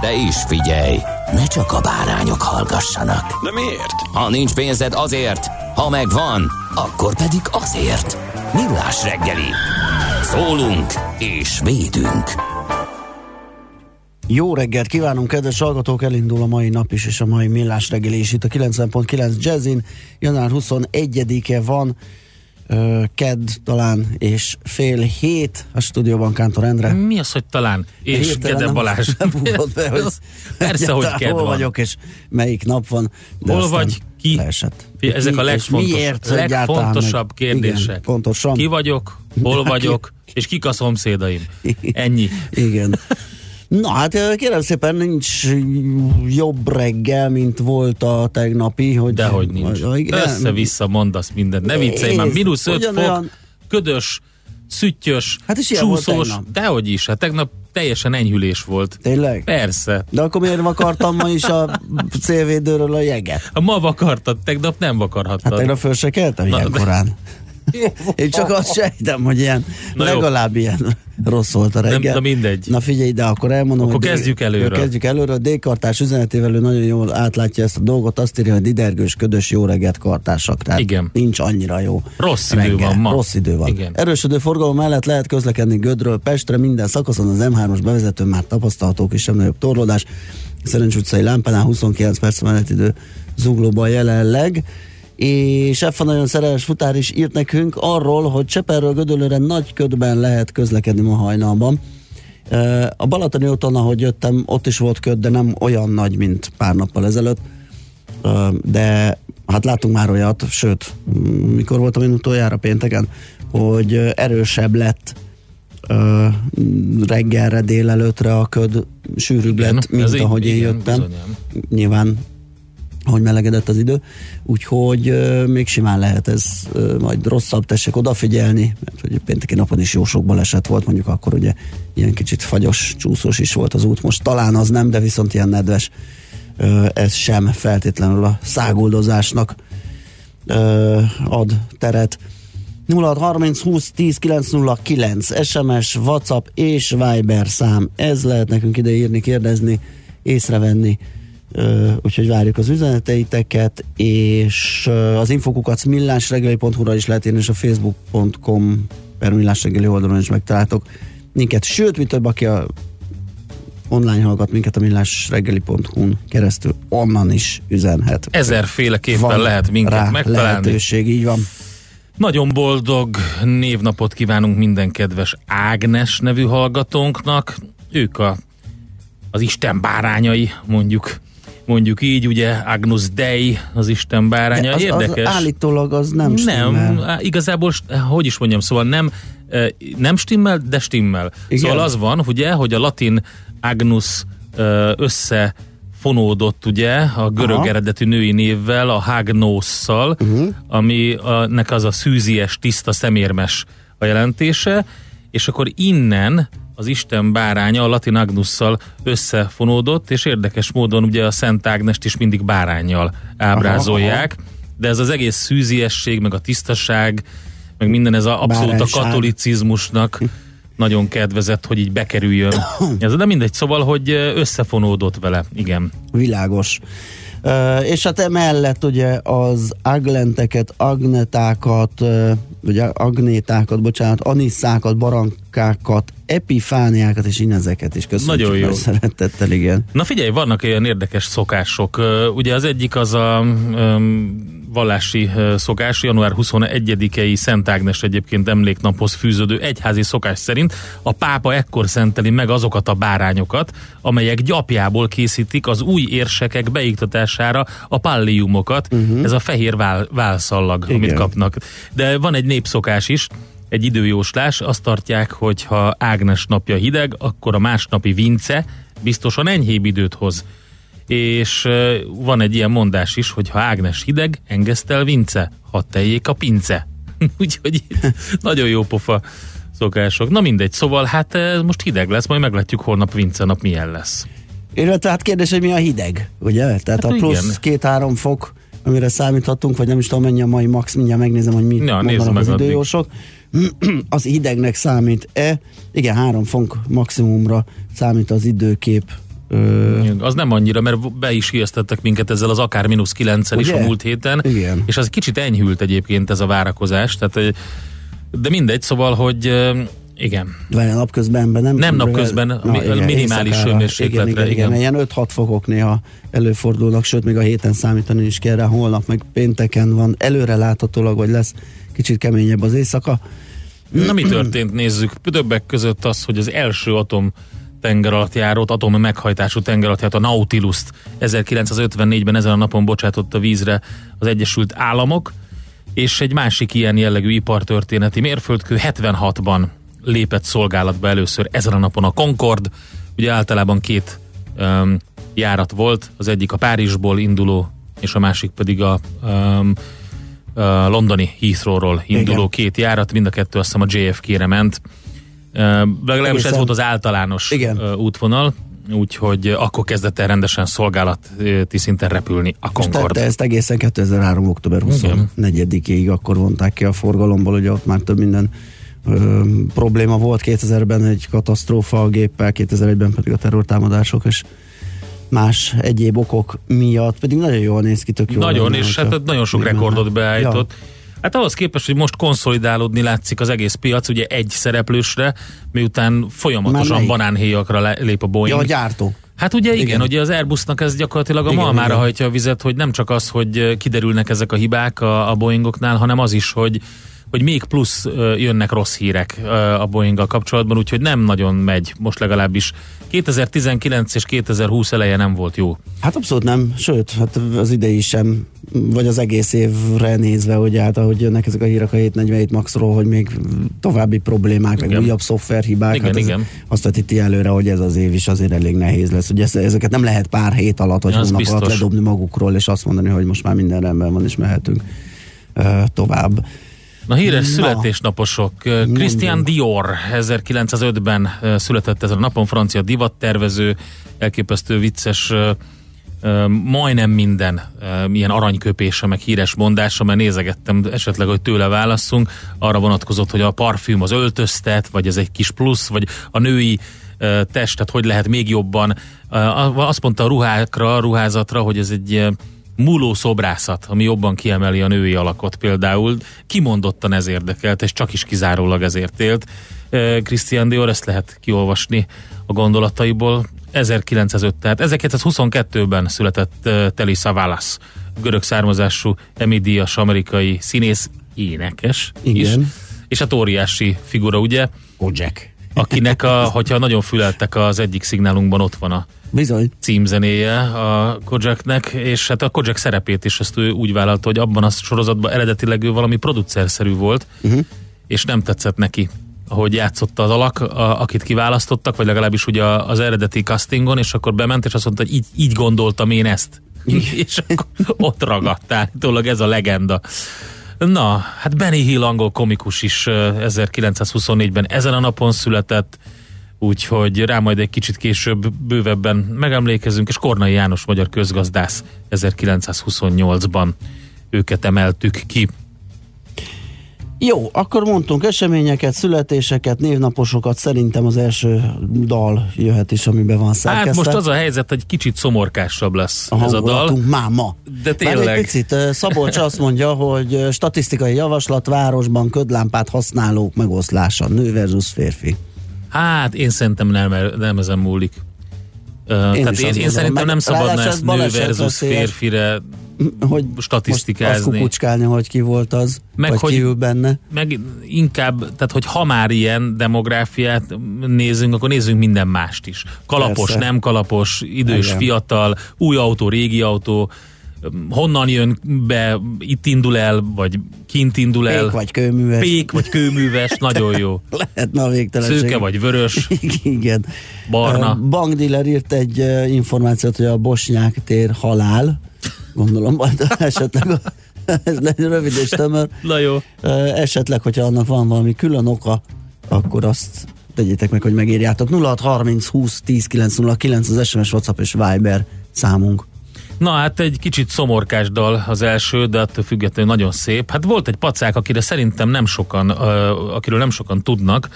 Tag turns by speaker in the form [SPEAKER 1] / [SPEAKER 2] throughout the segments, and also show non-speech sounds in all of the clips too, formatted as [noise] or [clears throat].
[SPEAKER 1] De is figyelj, ne csak a bárányok hallgassanak.
[SPEAKER 2] De miért?
[SPEAKER 1] Ha nincs pénzed azért, ha megvan, akkor pedig azért. Millás reggeli. Szólunk és védünk.
[SPEAKER 3] Jó reggelt kívánunk, kedves hallgatók! Elindul a mai nap is, és a mai millás reggeli is itt a 90.9 Jazzin. Január 21-e van, ö, kedd talán, és fél hét a stúdióban Kántor Endre.
[SPEAKER 4] Mi az, hogy talán? És
[SPEAKER 3] nem-
[SPEAKER 4] Balázs.
[SPEAKER 3] Be, hogy [laughs]
[SPEAKER 4] Persze, hogy ked
[SPEAKER 3] hol
[SPEAKER 4] van.
[SPEAKER 3] vagyok, és melyik nap van. De
[SPEAKER 4] Hol vagy, ki?
[SPEAKER 3] Leesett.
[SPEAKER 4] Figyelj, Ezek
[SPEAKER 3] Ki
[SPEAKER 4] a legfontos,
[SPEAKER 3] miért
[SPEAKER 4] legfontosabb
[SPEAKER 3] meg-
[SPEAKER 4] kérdések.
[SPEAKER 3] Igen, pontosan.
[SPEAKER 4] Ki vagyok, hol
[SPEAKER 3] Ki-
[SPEAKER 4] vagyok, és kik a szomszédaim. [laughs] Ennyi.
[SPEAKER 3] Igen. Na hát kérem szépen, nincs jobb reggel, mint volt a tegnapi. Hogy,
[SPEAKER 4] Dehogy nincs. Össze-vissza mondasz mindent. Ne viccelj már. Mínusz 5
[SPEAKER 3] ugyanolyan-
[SPEAKER 4] fok, ködös, szüttyös,
[SPEAKER 3] Hát volt
[SPEAKER 4] csúszós. Dehogy is. Hát tegnap teljesen enyhülés volt.
[SPEAKER 3] Tényleg?
[SPEAKER 4] Persze.
[SPEAKER 3] De akkor miért vakartam ma is a célvédőről a jeget?
[SPEAKER 4] Ha ma vakartad, tegnap nem
[SPEAKER 3] Hát
[SPEAKER 4] vakarhattad.
[SPEAKER 3] tegnap föl se keltem ilyen
[SPEAKER 4] de-
[SPEAKER 3] korán. Én csak azt sejtem, hogy ilyen,
[SPEAKER 4] Na jó.
[SPEAKER 3] legalább ilyen rossz volt a reggel.
[SPEAKER 4] Nem, na mindegy.
[SPEAKER 3] Na figyelj, de akkor elmondom,
[SPEAKER 4] Akkor
[SPEAKER 3] hogy
[SPEAKER 4] kezdjük előről.
[SPEAKER 3] Kezdjük előről. A D-kartás üzenetével ő nagyon jól átlátja ezt a dolgot. Azt írja, hogy didergős, ködös, jó reggelt kartások. Tehát
[SPEAKER 4] Igen.
[SPEAKER 3] nincs annyira jó
[SPEAKER 4] Rossz idő
[SPEAKER 3] reggel.
[SPEAKER 4] van ma.
[SPEAKER 3] Rossz idő van.
[SPEAKER 4] Igen.
[SPEAKER 3] Erősödő forgalom mellett lehet közlekedni Gödről Pestre, minden szakaszon az M3-os bevezetőn már tapasztalható kisebb nagyobb torlódás. Szerencs utcai lámpánál 29 perc menetidő zuglóban jelenleg és F nagyon szerelmes futár is írt nekünk arról, hogy Cseperről Gödöllőre nagy ködben lehet közlekedni ma hajnalban. A Balatoni úton, ahogy jöttem, ott is volt köd, de nem olyan nagy, mint pár nappal ezelőtt. De hát látunk már olyat, sőt, mikor voltam én utoljára pénteken, hogy erősebb lett ö, reggelre, délelőtre a köd sűrűbb lett, mint ahogy én
[SPEAKER 4] igen,
[SPEAKER 3] jöttem.
[SPEAKER 4] bizonyám.
[SPEAKER 3] Nyilván hogy melegedett az idő, úgyhogy ö, még simán lehet ez ö, majd rosszabb, tessék odafigyelni, mert hogy pénteki napon is jó sok baleset volt, mondjuk akkor ugye ilyen kicsit fagyos, csúszós is volt az út, most talán az nem, de viszont ilyen nedves, ö, ez sem feltétlenül a száguldozásnak ad teret. 0630 20 10 909 SMS, WhatsApp és Viber szám. Ez lehet nekünk ide írni, kérdezni, észrevenni. Úgyhogy várjuk az üzeneteiteket, és az infokukat millásreggeli.hu-ra is lehet írni, és a facebook.com per millásreggeli oldalon is megtaláltok minket. Sőt, mi több, aki a online hallgat minket a millásreggeli.hu-n keresztül, onnan is üzenhet.
[SPEAKER 4] Ezerféleképpen lehet minket
[SPEAKER 3] rá
[SPEAKER 4] megtalálni.
[SPEAKER 3] lehetőség, így van.
[SPEAKER 4] Nagyon boldog névnapot kívánunk minden kedves Ágnes nevű hallgatónknak. Ők a, az Isten bárányai, mondjuk mondjuk így, ugye Agnus Dei az Isten báránya.
[SPEAKER 3] az,
[SPEAKER 4] Érdekes.
[SPEAKER 3] Az állítólag az nem
[SPEAKER 4] nem,
[SPEAKER 3] stimmel.
[SPEAKER 4] á, igazából, hogy is mondjam, szóval nem, nem stimmel, de stimmel.
[SPEAKER 3] Igen.
[SPEAKER 4] Szóval az van, ugye, hogy a latin Agnus eh, összefonódott ugye a görög
[SPEAKER 3] Aha.
[SPEAKER 4] eredetű női névvel, a Hagnosszal, uh-huh. ami a, nek az a szűzies, tiszta, szemérmes a jelentése, és akkor innen az Isten báránya a latin Agnusszal összefonódott, és érdekes módon ugye a Szent Ágnest is mindig bárányjal ábrázolják, aha, aha. de ez az egész szűziesség, meg a tisztaság, meg minden ez a abszolút a
[SPEAKER 3] Bárányság.
[SPEAKER 4] katolicizmusnak [laughs] nagyon kedvezett, hogy így bekerüljön. Ez de mindegy, szóval, hogy összefonódott vele, igen.
[SPEAKER 3] Világos. Uh, és hát emellett ugye az aglenteket, agnetákat, uh, vagy agnétákat, bocsánat, anisszákat, barankákat, epifániákat és inezeket is köszönjük.
[SPEAKER 4] Nagyon jó.
[SPEAKER 3] Szeretettel, igen.
[SPEAKER 4] Na figyelj, vannak ilyen érdekes szokások. Ugye az egyik az a um, vallási szokás, január 21-i Szent Ágnes egyébként emléknaphoz fűződő egyházi szokás szerint a pápa ekkor szenteli meg azokat a bárányokat, amelyek gyapjából készítik az új érsekek beiktatására a palliumokat, uh-huh. ez a fehér vál, válszallag, Igen. amit kapnak. De van egy népszokás is, egy időjóslás, azt tartják, hogy ha Ágnes napja hideg, akkor a másnapi vince biztosan enyhébb időt hoz. És van egy ilyen mondás is, hogy ha Ágnes hideg, engesztel vince, ha teljék a pince. [laughs] Úgyhogy nagyon jó pofa szokások. Na mindegy, szóval hát most hideg lesz, majd meglátjuk holnap vince nap milyen lesz.
[SPEAKER 3] Illetve hát kérdés, hogy mi a hideg, ugye? Tehát
[SPEAKER 4] Hát
[SPEAKER 3] a plusz két-három fok, amire számíthatunk, vagy nem is tudom mennyi a mai max, mindjárt megnézem, hogy mit
[SPEAKER 4] Ja,
[SPEAKER 3] mondanak az
[SPEAKER 4] addig.
[SPEAKER 3] időjósok. [clears throat] az hidegnek számít-e? Igen, három fok maximumra számít az időkép. Ö,
[SPEAKER 4] Az nem annyira, mert be is hijesztettek minket ezzel az akár mínusz 9 is a múlt héten.
[SPEAKER 3] Igen.
[SPEAKER 4] És az kicsit enyhült egyébként ez a várakozás. Tehát, de mindegy, szóval, hogy igen.
[SPEAKER 3] Várj, napközben nem.
[SPEAKER 4] Nem napközben, mi- minimális
[SPEAKER 3] éjszakára.
[SPEAKER 4] hőmérsékletre,
[SPEAKER 3] Igen, igen, igen,
[SPEAKER 4] igen.
[SPEAKER 3] ilyen 5-6 fokok néha előfordulnak, sőt, még a héten számítani is kell rá, holnap meg pénteken van, előre láthatólag, vagy lesz kicsit keményebb az éjszaka.
[SPEAKER 4] Na mi történt, nézzük. Többek között az, hogy az első atom tengeralattjárót, atom meghajtású tengeralattjárót, a Nautilus-t 1954-ben ezen a napon bocsátott a vízre az Egyesült Államok, és egy másik ilyen jellegű ipartörténeti mérföldkő 76-ban lépett szolgálatba először ezen a napon a Concord, ugye általában két um, járat volt, az egyik a Párizsból induló, és a másik pedig a um, a londoni Heathrow-ról induló
[SPEAKER 3] Igen.
[SPEAKER 4] két járat, mind a kettő azt hiszem a JFK-re ment. Legalábbis ez volt az általános
[SPEAKER 3] Igen.
[SPEAKER 4] útvonal, úgyhogy akkor kezdett el rendesen szolgálati szinten repülni a
[SPEAKER 3] És
[SPEAKER 4] Concorde.
[SPEAKER 3] tette ezt egészen 2003. október
[SPEAKER 4] Igen.
[SPEAKER 3] 24-ig, akkor vonták ki a forgalomból, ugye ott már több minden ö, probléma volt. 2000-ben egy katasztrófa a géppel, 2001-ben pedig a terrortámadások, és más egyéb okok miatt, pedig nagyon jól néz ki, tök jól.
[SPEAKER 4] Nagyon, és hát nagyon sok rekordot beállított. Hát ahhoz képest, hogy most konszolidálódni látszik az egész piac, ugye egy szereplősre, miután folyamatosan banánhéjakra lép a Boeing.
[SPEAKER 3] ja, a gyártó.
[SPEAKER 4] Hát ugye igen,
[SPEAKER 3] Igen.
[SPEAKER 4] ugye az Airbusnak ez gyakorlatilag a
[SPEAKER 3] Igen,
[SPEAKER 4] malmára
[SPEAKER 3] igen.
[SPEAKER 4] hajtja a vizet, hogy nem csak az, hogy kiderülnek ezek a hibák a, a Boeingoknál, hanem az is, hogy hogy még plusz jönnek rossz hírek a Boeinggal kapcsolatban, úgyhogy nem nagyon megy, most legalábbis 2019 és 2020 eleje nem volt jó.
[SPEAKER 3] Hát abszolút nem, sőt, hát az idei sem, vagy az egész évre nézve, hogy hát ahogy jönnek ezek a hírek a 747 Maxról, hogy még további problémák, meg
[SPEAKER 4] Igen.
[SPEAKER 3] újabb szoftverhibák,
[SPEAKER 4] Igen,
[SPEAKER 3] hát ez
[SPEAKER 4] igen.
[SPEAKER 3] azt vetíti előre, hogy ez az év is azért elég nehéz lesz. Ugye ez- ezeket nem lehet pár hét alatt, vagy hónap alatt ledobni magukról, és azt mondani, hogy most már minden rendben van, és mehetünk ö, tovább.
[SPEAKER 4] Na híres
[SPEAKER 3] Na.
[SPEAKER 4] születésnaposok. Christian Dior 1905-ben ö, született ezen a napon, francia divattervező, elképesztő vicces majdnem minden ilyen aranyköpése, meg híres mondása, mert nézegettem esetleg, hogy tőle válasszunk, arra vonatkozott, hogy a parfüm az öltöztet, vagy ez egy kis plusz, vagy a női testet hogy lehet még jobban. Azt mondta a ruhákra, a ruházatra, hogy ez egy múló szobrászat, ami jobban kiemeli a női alakot például. Kimondottan ez érdekelt, és csak is kizárólag ezért élt. Ö, Christian Dior, ezt lehet kiolvasni a gondolataiból. 1905, tehát 1922-ben született uh, Telly Savalas, görög származású emidias amerikai színész, énekes
[SPEAKER 3] Igen.
[SPEAKER 4] is, és hát óriási figura, ugye,
[SPEAKER 3] Kojak.
[SPEAKER 4] akinek, a, hogyha nagyon füleltek az egyik szignálunkban, ott van a
[SPEAKER 3] Bizony.
[SPEAKER 4] címzenéje a Kojaknek, és hát a Kojak szerepét is ezt ő úgy vállalta, hogy abban a sorozatban eredetileg ő valami producerszerű volt, uh-huh. és nem tetszett neki ahogy játszotta az alak, a, akit kiválasztottak, vagy legalábbis ugye az eredeti castingon, és akkor bement, és azt mondta, hogy így, így gondoltam én ezt. [laughs] és akkor ott ragadt állítólag ez a legenda. Na, hát Benny Hill angol komikus is ö, 1924-ben ezen a napon született, úgyhogy rá majd egy kicsit később bővebben megemlékezünk, és Kornai János magyar közgazdász 1928-ban őket emeltük ki.
[SPEAKER 3] Jó, akkor mondtunk eseményeket, születéseket, névnaposokat, szerintem az első dal jöhet is, amiben van szerkesztve.
[SPEAKER 4] Hát most az a helyzet, hogy kicsit szomorkásabb lesz
[SPEAKER 3] a
[SPEAKER 4] ez a dal.
[SPEAKER 3] már ma.
[SPEAKER 4] De
[SPEAKER 3] Bár egy
[SPEAKER 4] tényleg.
[SPEAKER 3] picit, Szabolcs azt mondja, hogy statisztikai javaslat városban ködlámpát használók megoszlása, nő versus férfi.
[SPEAKER 4] Hát én szerintem nem, nem ezen múlik.
[SPEAKER 3] Én
[SPEAKER 4] Tehát én, én szerintem
[SPEAKER 3] Meg
[SPEAKER 4] nem szabadna ezt
[SPEAKER 3] ez
[SPEAKER 4] nő versus férfire
[SPEAKER 3] Hogy
[SPEAKER 4] statisztikázni.
[SPEAKER 3] Most azt kukucskálni, hogy ki volt az,
[SPEAKER 4] Meg
[SPEAKER 3] vagy
[SPEAKER 4] hogy-
[SPEAKER 3] ki ül benne.
[SPEAKER 4] meg inkább, tehát hogy ha már ilyen demográfiát nézünk, akkor nézzünk minden mást is. Kalapos,
[SPEAKER 3] Persze.
[SPEAKER 4] nem kalapos, idős,
[SPEAKER 3] Igen.
[SPEAKER 4] fiatal, új autó, régi autó, honnan jön be, itt indul el, vagy kint indul el.
[SPEAKER 3] Pék vagy kőműves.
[SPEAKER 4] Pék vagy kőműves, [laughs] nagyon jó.
[SPEAKER 3] Lehetne a végtelenség.
[SPEAKER 4] Szőke vagy vörös, [laughs]
[SPEAKER 3] Igen.
[SPEAKER 4] barna.
[SPEAKER 3] A bankdealer írt egy információt, hogy a bosnyák tér halál. Gondolom, majd [laughs] esetleg a, ez legyen rövid és tömör.
[SPEAKER 4] Na jó.
[SPEAKER 3] Esetleg, hogyha annak van valami külön oka, akkor azt tegyétek meg, hogy megírjátok. 0630 20 10 909 az SMS, WhatsApp és Viber számunk.
[SPEAKER 4] Na hát egy kicsit szomorkás dal az első, de attól függetlenül nagyon szép. Hát volt egy pacák, akire szerintem nem sokan, akiről nem sokan tudnak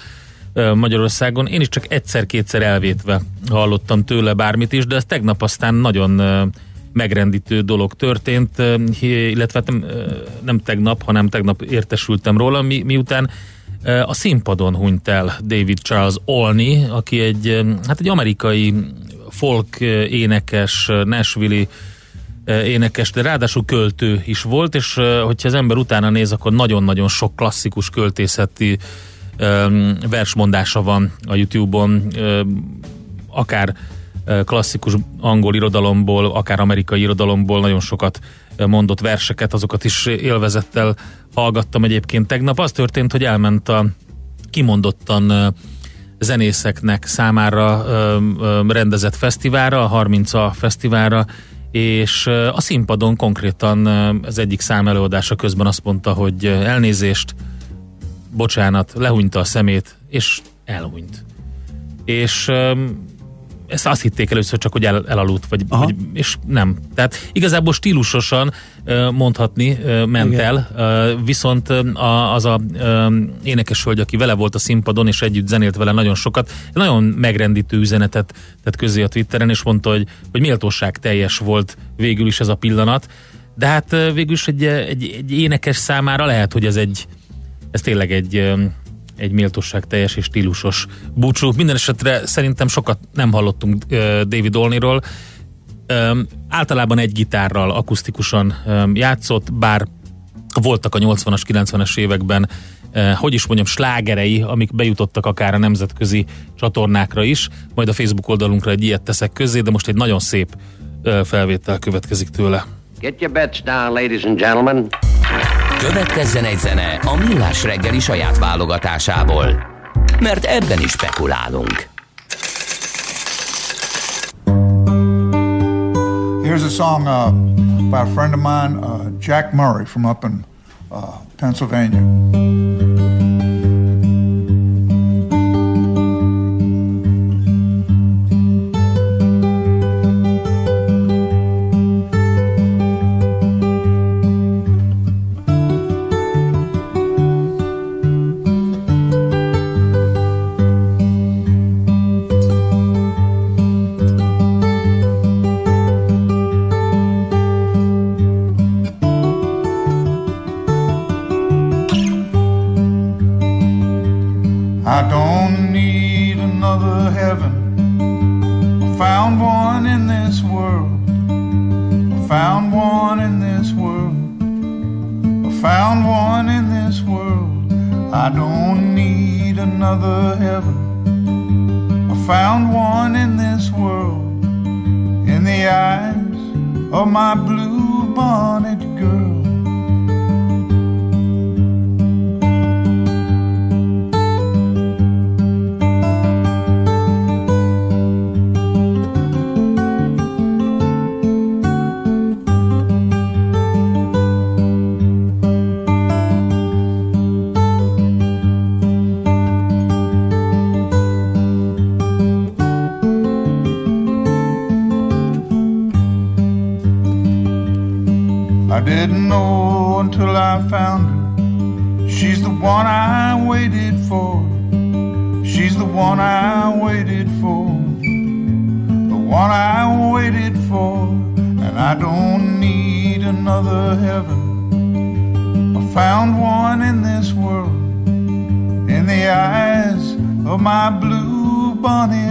[SPEAKER 4] Magyarországon. Én is csak egyszer-kétszer elvétve hallottam tőle bármit is, de ez tegnap aztán nagyon megrendítő dolog történt, illetve hát nem, nem tegnap, hanem tegnap értesültem róla, mi, miután a színpadon hunyt el David Charles Olney, aki egy, hát egy amerikai folk uh, énekes, uh, Nashville-i eh, énekes, de ráadásul költő is volt, és eh, hogyha az ember utána néz, akkor nagyon-nagyon sok klasszikus költészeti versmondása van a YouTube-on, akár eh, klasszikus angol irodalomból, akár amerikai irodalomból nagyon sokat eh, mondott verseket, azokat is élvezettel hallgattam egyébként tegnap. Az történt, hogy elment a kimondottan eh, zenészeknek számára ö, ö, rendezett fesztiválra, a 30A fesztiválra, és a színpadon konkrétan az egyik szám előadása közben azt mondta, hogy elnézést, bocsánat, lehúnyta a szemét, és elhunyt. És ö, ezt azt hitték először csak, hogy el, elaludt, vagy,
[SPEAKER 3] Aha.
[SPEAKER 4] vagy, és nem. Tehát igazából stílusosan mondhatni ment
[SPEAKER 3] Igen.
[SPEAKER 4] el, viszont a, az a énekes hölgy, aki vele volt a színpadon, és együtt zenélt vele nagyon sokat, nagyon megrendítő üzenetet tett közé a Twitteren, és mondta, hogy, hogy méltóság teljes volt végül is ez a pillanat, de hát végül is egy, egy, egy énekes számára lehet, hogy ez egy ez tényleg egy, egy méltóság teljes és stílusos búcsú. Minden esetre szerintem sokat nem hallottunk David Olneyról. Ö, Általában egy gitárral akusztikusan játszott, bár voltak a 80-as, 90-es években hogy is mondjam, slágerei, amik bejutottak akár a nemzetközi csatornákra is, majd a Facebook oldalunkra egy ilyet teszek közzé, de most egy nagyon szép felvétel következik tőle.
[SPEAKER 5] Get your bets down, ladies and gentlemen.
[SPEAKER 1] Következzen egy zene a Millás reggeli saját válogatásából. Mert ebben is spekulálunk.
[SPEAKER 6] Here's a song uh, by a friend of mine, uh, Jack Murray, from up in uh, Pennsylvania. Blue bonnet girl. Didn't know until I found her. She's the one I waited for. She's the one I waited for. The one I waited for. And I don't need another heaven. I found one in this world. In the eyes of my blue bonnet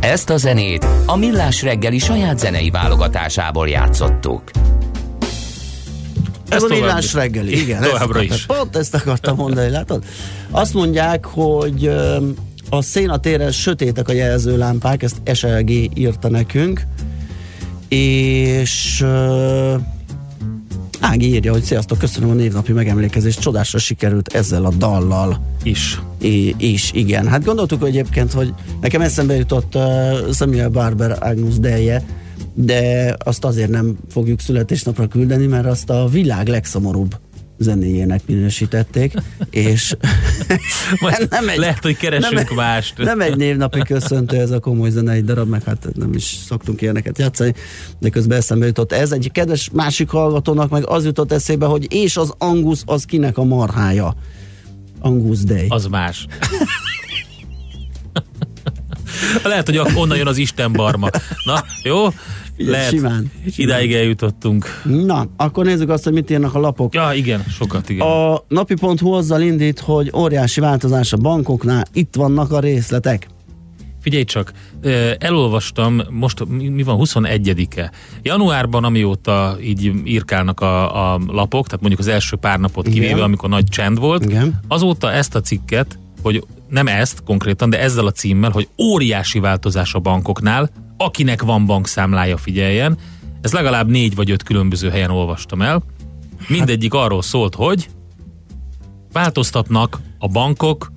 [SPEAKER 1] Ezt a zenét a Millás reggeli saját zenei válogatásából játszottuk.
[SPEAKER 3] Ez a millás reggeli, igen. ezt
[SPEAKER 4] Továbbra
[SPEAKER 3] akartam-
[SPEAKER 4] is.
[SPEAKER 3] Pont ezt akartam mondani, látod? Azt mondják, hogy a szénatéren sötétek a jelzőlámpák, ezt SLG írta nekünk, és ö, Ági írja, hogy sziasztok, köszönöm a névnapi megemlékezést, csodásra sikerült ezzel a dallal
[SPEAKER 4] is.
[SPEAKER 3] I- is, igen. Hát gondoltuk hogy egyébként, hogy nekem eszembe jutott uh, Samuel Barber Agnus Deje, de azt azért nem fogjuk születésnapra küldeni, mert azt a világ legszomorúbb zenéjének minősítették, és [laughs]
[SPEAKER 4] Majd lehet, hogy keresünk mást.
[SPEAKER 3] Nem egy névnapi köszöntő, ez a komoly zenei darab, meg hát nem is szoktunk ilyeneket játszani, de közben eszembe jutott ez. Egy kedves másik hallgatónak meg az jutott eszébe, hogy és az Angus az kinek a marhája? Angus Day.
[SPEAKER 4] Az más. [laughs] Lehet, hogy onnan jön az Isten barma. Na, jó? Lehet,
[SPEAKER 3] simán, simán.
[SPEAKER 4] idáig eljutottunk.
[SPEAKER 3] Na, akkor nézzük azt, hogy mit írnak a lapok.
[SPEAKER 4] Ja, igen, sokat, igen.
[SPEAKER 3] A napi.hu azzal indít, hogy óriási változás a bankoknál, itt vannak a részletek.
[SPEAKER 4] Figyelj csak, elolvastam, most mi van, 21-e. Januárban, amióta így írkálnak a, a lapok, tehát mondjuk az első pár napot
[SPEAKER 3] Igen.
[SPEAKER 4] kivéve, amikor nagy csend volt,
[SPEAKER 3] Igen.
[SPEAKER 4] azóta ezt a cikket, hogy nem ezt konkrétan, de ezzel a címmel, hogy óriási változás a bankoknál, akinek van bankszámlája, figyeljen. Ez legalább négy vagy öt különböző helyen olvastam el. Mindegyik arról szólt, hogy változtatnak a bankok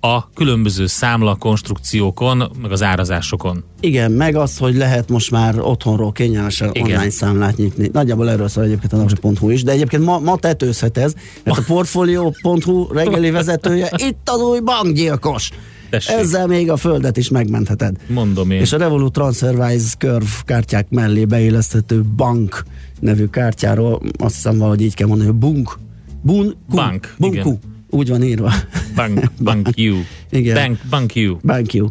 [SPEAKER 4] a különböző számla konstrukciókon, meg az árazásokon.
[SPEAKER 3] Igen, meg az, hogy lehet most már otthonról kényelmesen
[SPEAKER 4] Igen.
[SPEAKER 3] online számlát nyitni. Nagyjából erről szól egyébként a napi.hu is, de egyébként ma, ma tetőzhet ez, mert a [laughs] Portfolio.hu reggeli vezetője itt az új bankgyilkos.
[SPEAKER 4] Tessék.
[SPEAKER 3] Ezzel még a földet is megmentheted.
[SPEAKER 4] Mondom én.
[SPEAKER 3] És a Revolut TransferWise Curve kártyák mellé beilleszthető bank nevű kártyáról azt hiszem valahogy így kell mondani, hogy bunk. Bun, ku,
[SPEAKER 4] Bank,
[SPEAKER 3] bunku.
[SPEAKER 4] igen.
[SPEAKER 3] Úgy van írva.
[SPEAKER 4] Bank, bank [laughs] you.
[SPEAKER 3] Igen.
[SPEAKER 4] Bank, bank you.
[SPEAKER 3] Bank you.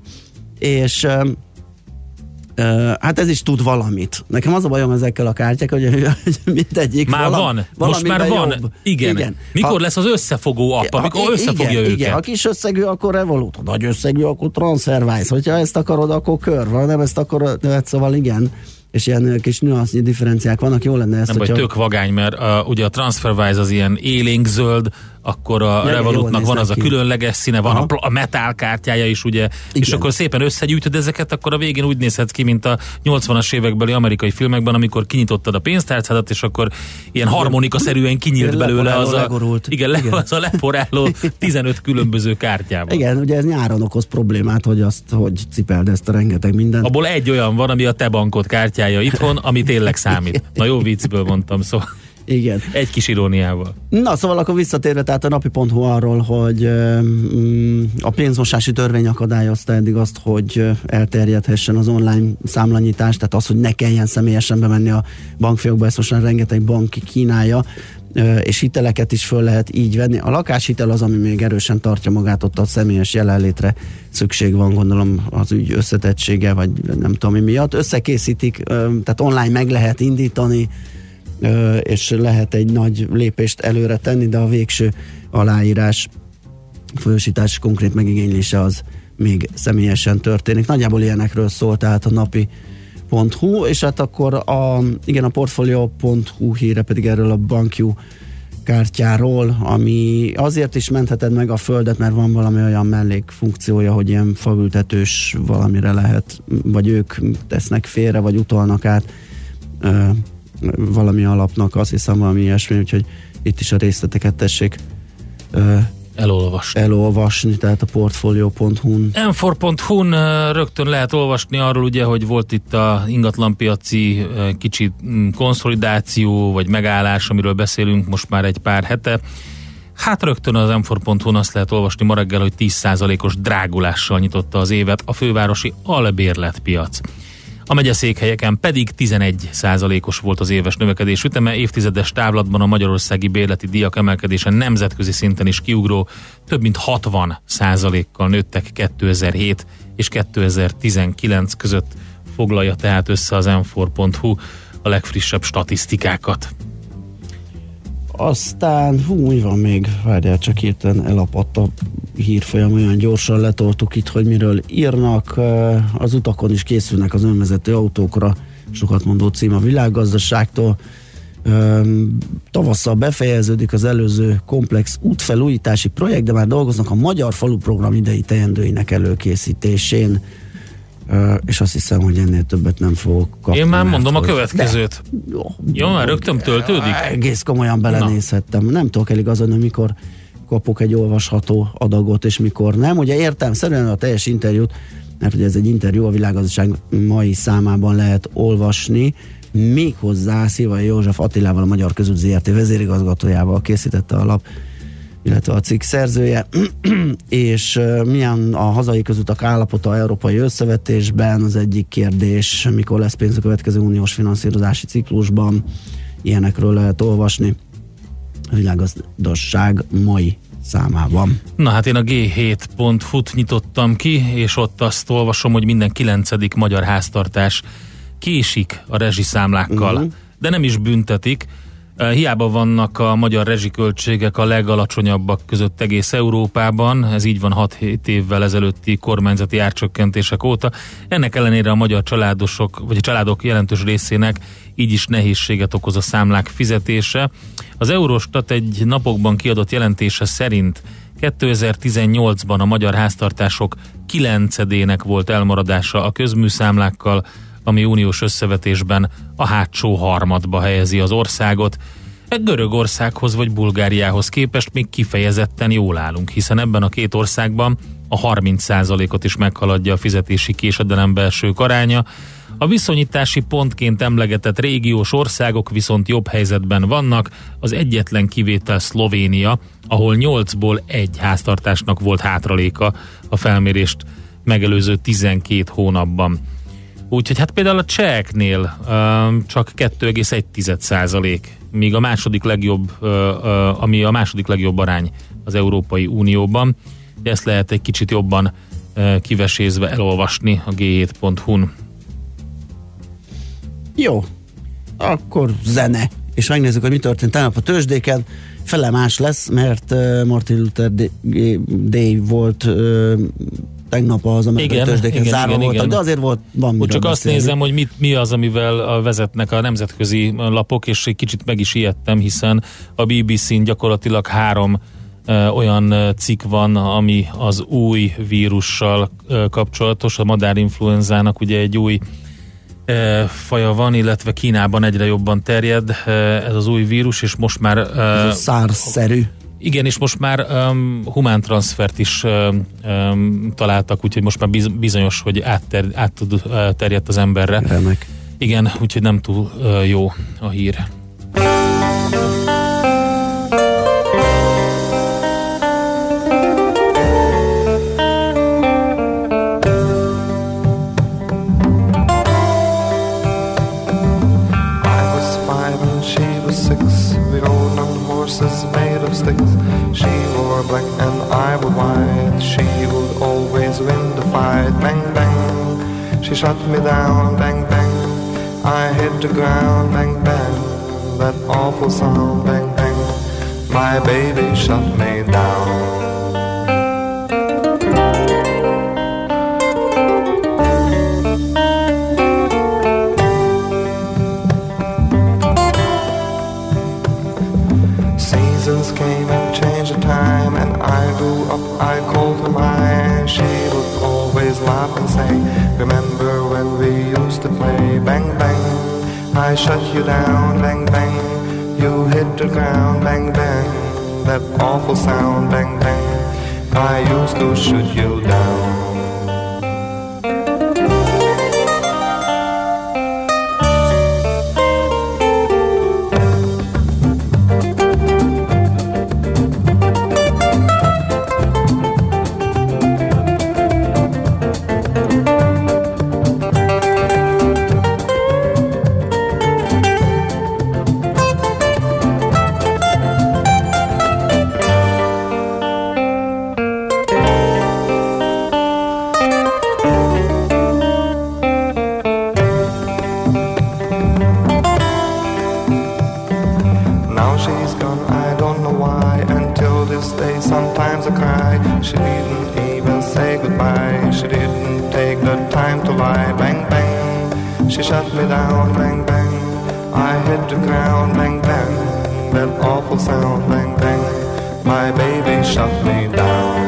[SPEAKER 3] És um, hát ez is tud valamit. Nekem az a bajom ezekkel a kártyák, hogy, hogy mindegyik
[SPEAKER 4] Már
[SPEAKER 3] valam,
[SPEAKER 4] van, most már van.
[SPEAKER 3] Jobb.
[SPEAKER 4] Igen.
[SPEAKER 3] igen.
[SPEAKER 4] Mikor
[SPEAKER 3] Ha-
[SPEAKER 4] lesz az összefogó app,
[SPEAKER 3] ha-
[SPEAKER 4] amikor
[SPEAKER 3] i-
[SPEAKER 4] összefogja
[SPEAKER 3] igen,
[SPEAKER 4] őket?
[SPEAKER 3] Igen, ha kis összegű, akkor Revolut, ha nagy összegű, akkor TransferWise. Hogyha ezt akarod, akkor kör van, nem ezt akarod, hát szóval igen. és ilyen kis nüansznyi differenciák vannak, jó lenne ezt,
[SPEAKER 4] Nem
[SPEAKER 3] hogyha-
[SPEAKER 4] tök vagány, mert a, ugye a TransferWise az ilyen élénk zöld, akkor a
[SPEAKER 3] Ja,
[SPEAKER 4] Revolutnak van az a
[SPEAKER 3] ki.
[SPEAKER 4] különleges színe, van
[SPEAKER 3] Aha.
[SPEAKER 4] a, pl- a metal kártyája is, ugye, és
[SPEAKER 3] Igen.
[SPEAKER 4] akkor szépen összegyűjtöd ezeket, akkor a végén úgy nézhetsz ki, mint a 80-as évekbeli amerikai filmekben, amikor kinyitottad a pénztárcádat, és akkor ilyen harmonikaszerűen kinyílt
[SPEAKER 3] Ilyen
[SPEAKER 4] belőle az a,
[SPEAKER 3] legorult.
[SPEAKER 4] igen, le,
[SPEAKER 3] Igen.
[SPEAKER 4] az a leporáló 15 különböző kártyával.
[SPEAKER 3] Igen, ugye ez nyáron okoz problémát, hogy azt, hogy cipeld ezt a rengeteg mindent.
[SPEAKER 4] Abból egy olyan van, ami a te bankod kártyája itthon, ami tényleg számít. [laughs] Na jó viccből mondtam, szóval
[SPEAKER 3] Igen.
[SPEAKER 4] egy kis iróniával.
[SPEAKER 3] Na, szóval akkor visszatérve, tehát a napi.hu arról, hogy mm, a pénzmosási törvény akadályozta eddig azt, hogy elterjedhessen az online számlanyítás, tehát az, hogy ne kelljen személyesen bemenni a bankfiókba, ezt most rengeteg bank kínálja, és hiteleket is föl lehet így venni. A lakáshitel az, ami még erősen tartja magát, ott a személyes jelenlétre szükség van, gondolom az ügy összetettsége, vagy nem tudom mi miatt. Összekészítik, tehát online meg lehet indítani, és lehet egy nagy lépést előre tenni, de a végső aláírás, folyosítás konkrét megigénylése az még személyesen történik. Nagyjából ilyenekről szól, tehát a napi .hu, és hát akkor a, igen, a portfolio.hu híre pedig erről a bankjú kártyáról, ami azért is mentheted meg a földet, mert van valami olyan mellékfunkciója, hogy ilyen faültetős valamire lehet, vagy ők tesznek félre, vagy utalnak át valami alapnak, azt hiszem valami ilyesmi, úgyhogy itt is a részleteket tessék
[SPEAKER 4] Elolvasni.
[SPEAKER 3] elolvasni, tehát a portfolio.hu-n.
[SPEAKER 4] m4.hu-n ö, rögtön lehet olvasni arról, ugye, hogy volt itt a ingatlanpiaci ö, kicsit mm, konszolidáció, vagy megállás, amiről beszélünk most már egy pár hete. Hát rögtön az m4.hu-n azt lehet olvasni ma reggel, hogy 10%-os drágulással nyitotta az évet a fővárosi albérletpiac. A megyeszékhelyeken pedig 11%-os volt az éves növekedés üteme, évtizedes távlatban a magyarországi bérleti díjak emelkedése nemzetközi szinten is kiugró, több mint 60%-kal nőttek 2007 és 2019 között. Foglalja tehát össze az m4.hu a legfrissebb statisztikákat.
[SPEAKER 3] Aztán, hú, mi van még? Várjál, csak hirtelen elapadt a hírfolyam, olyan gyorsan letoltuk itt, hogy miről írnak. Ö, Az utakon is készülnek az önvezető autókra, sokat mondó cím a világgazdaságtól. Öm, Tavasszal befejeződik az előző komplex útfelújítási projekt, de már dolgoznak a Magyar Falu Program idei teendőinek előkészítésén. És azt hiszem, hogy ennél többet nem fogok kapni.
[SPEAKER 4] Én már mondom a következőt.
[SPEAKER 3] Jó,
[SPEAKER 4] Jó, már rögtön töltődik?
[SPEAKER 3] egész komolyan belenézhettem. Nem tudok eligazodni, mikor kapok egy olvasható adagot, és mikor nem. Ugye értem, szerűen a teljes interjút, mert ugye ez egy interjú, a világgazdaság mai számában lehet olvasni, méghozzá Szilvai József Attilával, a Magyar Közút ZRT vezérigazgatójával készítette a lap, illetve a cikk szerzője, [clears throat] és milyen a hazai közutak állapota európai összevetésben, az egyik kérdés, mikor lesz pénz a következő uniós finanszírozási ciklusban, ilyenekről lehet olvasni a világgazdaság mai számában.
[SPEAKER 4] Na hát én a g7.hu-t nyitottam ki, és ott azt olvasom, hogy minden kilencedik magyar háztartás késik a rezsiszámlákkal, uh-huh. de nem is büntetik. Hiába vannak a magyar rezsiköltségek a legalacsonyabbak között egész Európában, ez így van 6-7 évvel ezelőtti kormányzati árcsökkentések óta. Ennek ellenére a magyar családosok, vagy a családok jelentős részének így is nehézséget okoz a számlák fizetése. Az Eurostat egy napokban kiadott jelentése szerint 2018-ban a magyar háztartások kilencedének volt elmaradása a közműszámlákkal, ami uniós összevetésben a hátsó harmadba helyezi az országot. Egy Görögországhoz vagy Bulgáriához képest még kifejezetten jól állunk, hiszen ebben a két országban a 30%-ot is meghaladja a fizetési késedelem belső aránya. A viszonyítási pontként emlegetett régiós országok viszont jobb helyzetben vannak, az egyetlen kivétel Szlovénia, ahol 8-ból egy háztartásnak volt hátraléka a felmérést megelőző 12 hónapban. Úgyhogy hát például a cseheknél uh, csak 2,1 százalék, míg a második legjobb, uh, ami a második legjobb arány az Európai Unióban. De ezt lehet egy kicsit jobban uh, kivesézve elolvasni a g7.hu-n.
[SPEAKER 3] Jó, akkor zene. És megnézzük, hogy mi történt tegnap a tőzsdéken. Fele más lesz, mert uh, Martin Luther Day volt uh, tegnap az amerikai
[SPEAKER 4] Igen,
[SPEAKER 3] tőzsdéken
[SPEAKER 4] igen,
[SPEAKER 3] zárva
[SPEAKER 4] igen,
[SPEAKER 3] voltak,
[SPEAKER 4] igen.
[SPEAKER 3] de azért volt, van
[SPEAKER 4] Úgy csak azt
[SPEAKER 3] beszélni.
[SPEAKER 4] nézem, hogy mit, mi az, amivel a vezetnek a nemzetközi lapok, és egy kicsit meg is ijedtem, hiszen a BBC-n gyakorlatilag három olyan cikk van, ami az új vírussal kapcsolatos, a madárinfluenzának ugye egy új faja van, illetve Kínában egyre jobban terjed ez az új vírus, és most már
[SPEAKER 3] Ez a SARS-szerű.
[SPEAKER 4] Igen, és most már um, humán transfert is um, um, találtak, úgyhogy most már biz- bizonyos, hogy átter, át tud uh, terjedt az emberre.
[SPEAKER 3] Remek.
[SPEAKER 4] Igen, úgyhogy nem túl uh, jó a hír.
[SPEAKER 7] Black and I wore white. She would always win the fight. Bang bang, she shot me down. Bang bang, I hit the ground. Bang bang, that awful sound. Bang bang, my baby shot me down. Shut you down, bang, bang. You hit the ground, bang, bang. That awful sound, bang, bang. I used to shoot you down. Shut me down.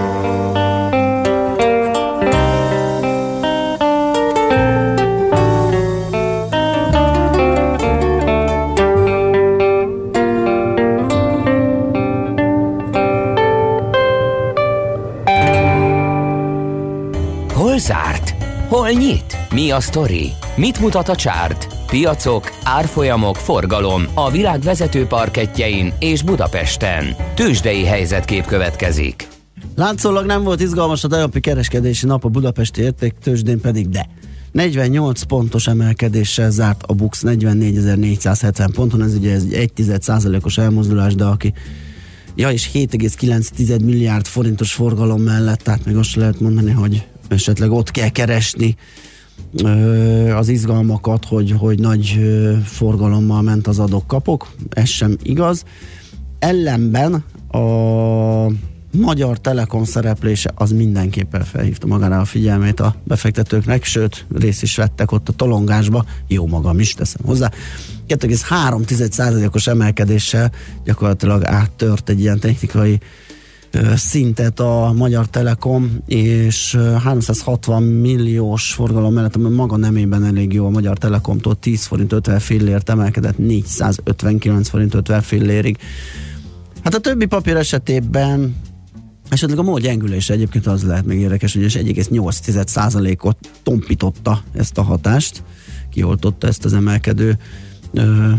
[SPEAKER 1] Hol zárt? Hol nyit? Mi a sztori? Mit mutat a csárt? Piacok, árfolyamok, forgalom a világ vezető parketjein és Budapesten. Tősdei helyzetkép következik.
[SPEAKER 3] Látszólag nem volt izgalmas a tegnapi kereskedési nap a budapesti értéktősdén pedig, de 48 pontos emelkedéssel zárt a BUX 44.470 ponton, ez ugye egy 1 os elmozdulás, de aki Ja, és 7,9 milliárd forintos forgalom mellett, tehát még azt lehet mondani, hogy esetleg ott kell keresni az izgalmakat, hogy, hogy nagy forgalommal ment az adok-kapok. Ez sem igaz. Ellenben a Magyar Telekom szereplése az mindenképpen felhívta magára a figyelmét a befektetőknek, sőt, részt is vettek ott a tolongásba, jó magam is teszem hozzá. 2,3%-os emelkedéssel gyakorlatilag áttört egy ilyen technikai szintet a Magyar Telekom, és ö, 360 milliós forgalom mellett, ami maga nemében elég jó a Magyar Telekomtól 10 forint 50 fillért emelkedett 459 forint 50 fillérig. Hát a többi papír esetében esetleg a MOL gyengülése egyébként az lehet még érdekes, hogy 1,8%-ot tompította ezt a hatást, kioltotta ezt az emelkedő ö,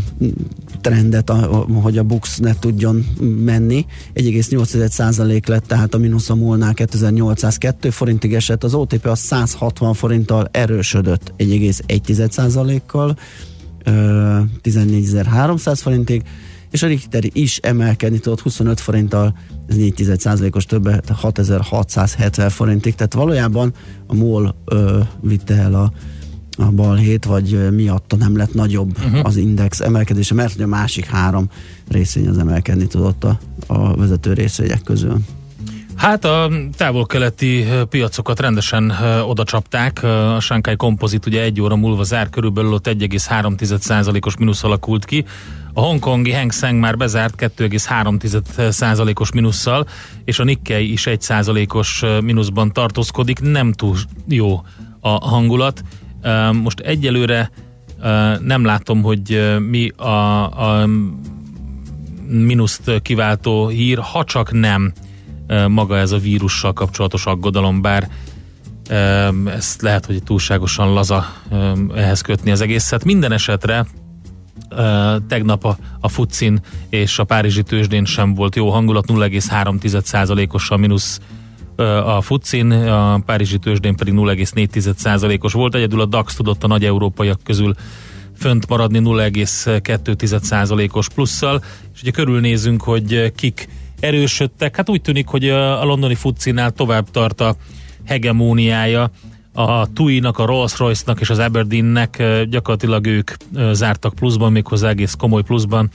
[SPEAKER 3] trendet, a, a, hogy a Bux ne tudjon menni. 1,8% lett, tehát a mínusz a múlnál 2802 forintig esett, az OTP az 160 forinttal erősödött 1,1%-kal, ö, 14.300 forintig, és a Richter is emelkedni tudott 25 forinttal, ez 4,1%-os többet, 6670 forintig, tehát valójában a MOL ö, vitte el a, a balhét, vagy miatta nem lett nagyobb uh-huh. az index emelkedése, mert a másik három részvény az emelkedni tudott a, a vezető részvények közül.
[SPEAKER 4] Hát a távol-keleti piacokat rendesen oda csapták. A Shanghai Composite ugye egy óra múlva zár, körülbelül ott 1,3%-os mínusz alakult ki. A hongkongi Hang Seng már bezárt 2,3%-os mínusszal, és a Nikkei is 1%-os mínuszban tartózkodik. Nem túl jó a hangulat. Most egyelőre nem látom, hogy mi a, a mínuszt kiváltó hír, ha csak nem maga ez a vírussal kapcsolatos aggodalom, bár ezt lehet, hogy túlságosan laza ehhez kötni az egészet. Minden esetre tegnap a, a Futcin és a Párizsi tőzsdén sem volt jó hangulat, 0,3%-os a mínusz a Futcin, a Párizsi tőzsdén pedig 0,4%-os volt, egyedül a DAX tudott a nagy európaiak közül fönt maradni 0,2%-os plusszal, és ugye körülnézünk, hogy kik erősödtek. Hát úgy tűnik, hogy a londoni futcinál tovább tart a hegemóniája a TUI-nak, a Rolls-Royce-nak és az Aberdeennek gyakorlatilag ők zártak pluszban, méghozzá egész komoly pluszban.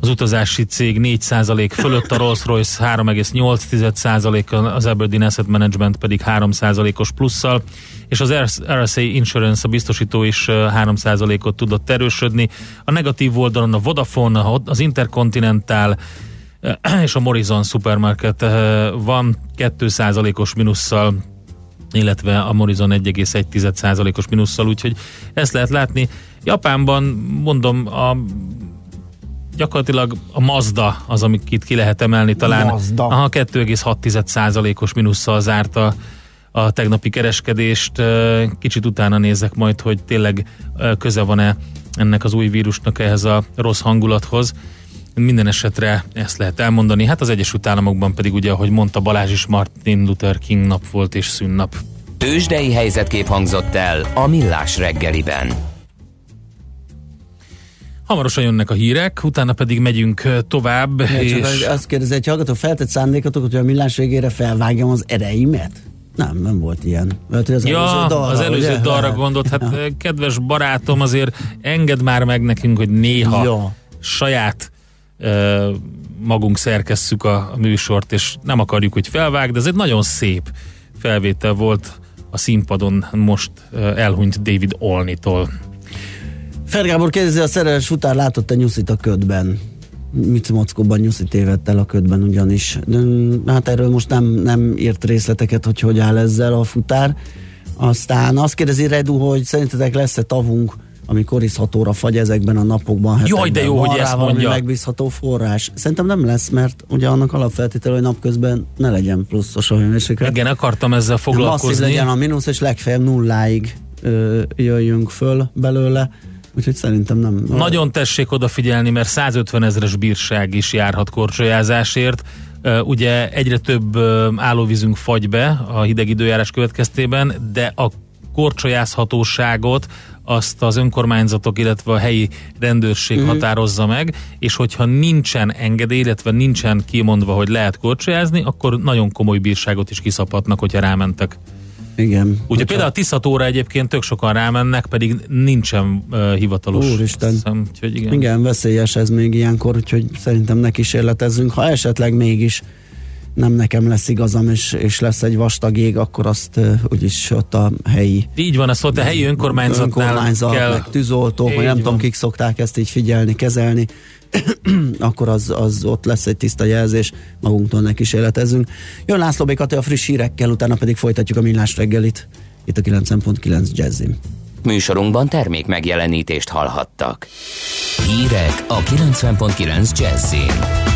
[SPEAKER 4] Az utazási cég 4% fölött, a Rolls-Royce 3,8%, az Aberdeen Asset Management pedig 3%-os plusszal, és az RSA Insurance, a biztosító is 3%-ot tudott erősödni. A negatív oldalon a Vodafone, az Intercontinental, és a Morrison Supermarket van 2%-os minusszal, illetve a Morrison 1,1%-os minusszal, úgyhogy ezt lehet látni. Japánban mondom, a gyakorlatilag a Mazda az, amit itt ki lehet emelni, talán Mazda. aha, 2,6%-os minusszal zárta a tegnapi kereskedést. Kicsit utána nézek majd, hogy tényleg köze van-e ennek az új vírusnak ehhez a rossz hangulathoz. Minden esetre ezt lehet elmondani. Hát az Egyesült Államokban pedig ugye, ahogy mondta Balázs is, Martin Luther King nap volt és szünnap.
[SPEAKER 1] Tőzsdei helyzetkép hangzott el a Millás reggeliben.
[SPEAKER 4] Hamarosan jönnek a hírek, utána pedig megyünk tovább.
[SPEAKER 3] Ja, és... Azt kérdezi, egy hallgató feltett szándékotok, hogy a millás végére felvágjam az ereimet? Nem, nem volt ilyen.
[SPEAKER 4] Lehet, az ja, előző dalra, az előző ugye? dalra gondolt. Hát ja. kedves barátom, azért enged már meg nekünk, hogy néha ja. saját magunk szerkesszük a, a műsort, és nem akarjuk, hogy felvág, de ez egy nagyon szép felvétel volt a színpadon most elhunyt David Olnitól.
[SPEAKER 3] Fergábor kérdezi, a szerelmes futár látott-e nyuszit a ködben? Mit mockóban nyuszit tévedt el a ködben ugyanis. Hát erről most nem, nem írt részleteket, hogy hogy áll ezzel a futár. Aztán azt kérdezi Redu, hogy szerintetek lesz-e tavunk ami korizhatóra fagy ezekben a napokban.
[SPEAKER 4] Jaj, de jó, hogy ezt mondja.
[SPEAKER 3] megbízható forrás. Szerintem nem lesz, mert ugye annak alapfeltétel, hogy napközben ne legyen pluszos a hőmérséklet.
[SPEAKER 4] Igen, akartam ezzel foglalkozni. Masszív
[SPEAKER 3] legyen a mínusz, és legfeljebb nulláig ö, jöjjünk föl belőle. Úgyhogy szerintem nem.
[SPEAKER 4] Nagyon tessék odafigyelni, mert 150 ezres bírság is járhat korcsolyázásért. Ugye egyre több állóvízünk fagy be a hideg időjárás következtében, de a korcsolyázhatóságot azt az önkormányzatok, illetve a helyi rendőrség uh-huh. határozza meg, és hogyha nincsen engedély, illetve nincsen kimondva, hogy lehet korcsolyázni, akkor nagyon komoly bírságot is kiszaphatnak, hogyha rámentek.
[SPEAKER 3] Igen.
[SPEAKER 4] Ugye például a Tiszatóra egyébként tök sokan rámennek, pedig nincsen uh, hivatalos
[SPEAKER 3] Úristen. Szem, úgyhogy igen. igen, veszélyes ez még ilyenkor, úgyhogy szerintem ne kísérletezzünk. Ha esetleg mégis nem nekem lesz igazam, és, és lesz egy vastag ég, akkor azt uh, úgyis ott a helyi...
[SPEAKER 4] Így van, azt ott a helyi önkormányzatnál
[SPEAKER 3] önkormányzat, kell. meg tűzoltók, vagy nem van. tudom, kik szokták ezt így figyelni, kezelni, [clears throat] akkor az, az ott lesz egy tiszta jelzés, magunktól ne kísérletezünk. Jön László B. a friss hírekkel, utána pedig folytatjuk a millás reggelit, itt a 9.9 Jazzim.
[SPEAKER 1] Műsorunkban termék megjelenítést hallhattak. Hírek a 90.9 Jazzin.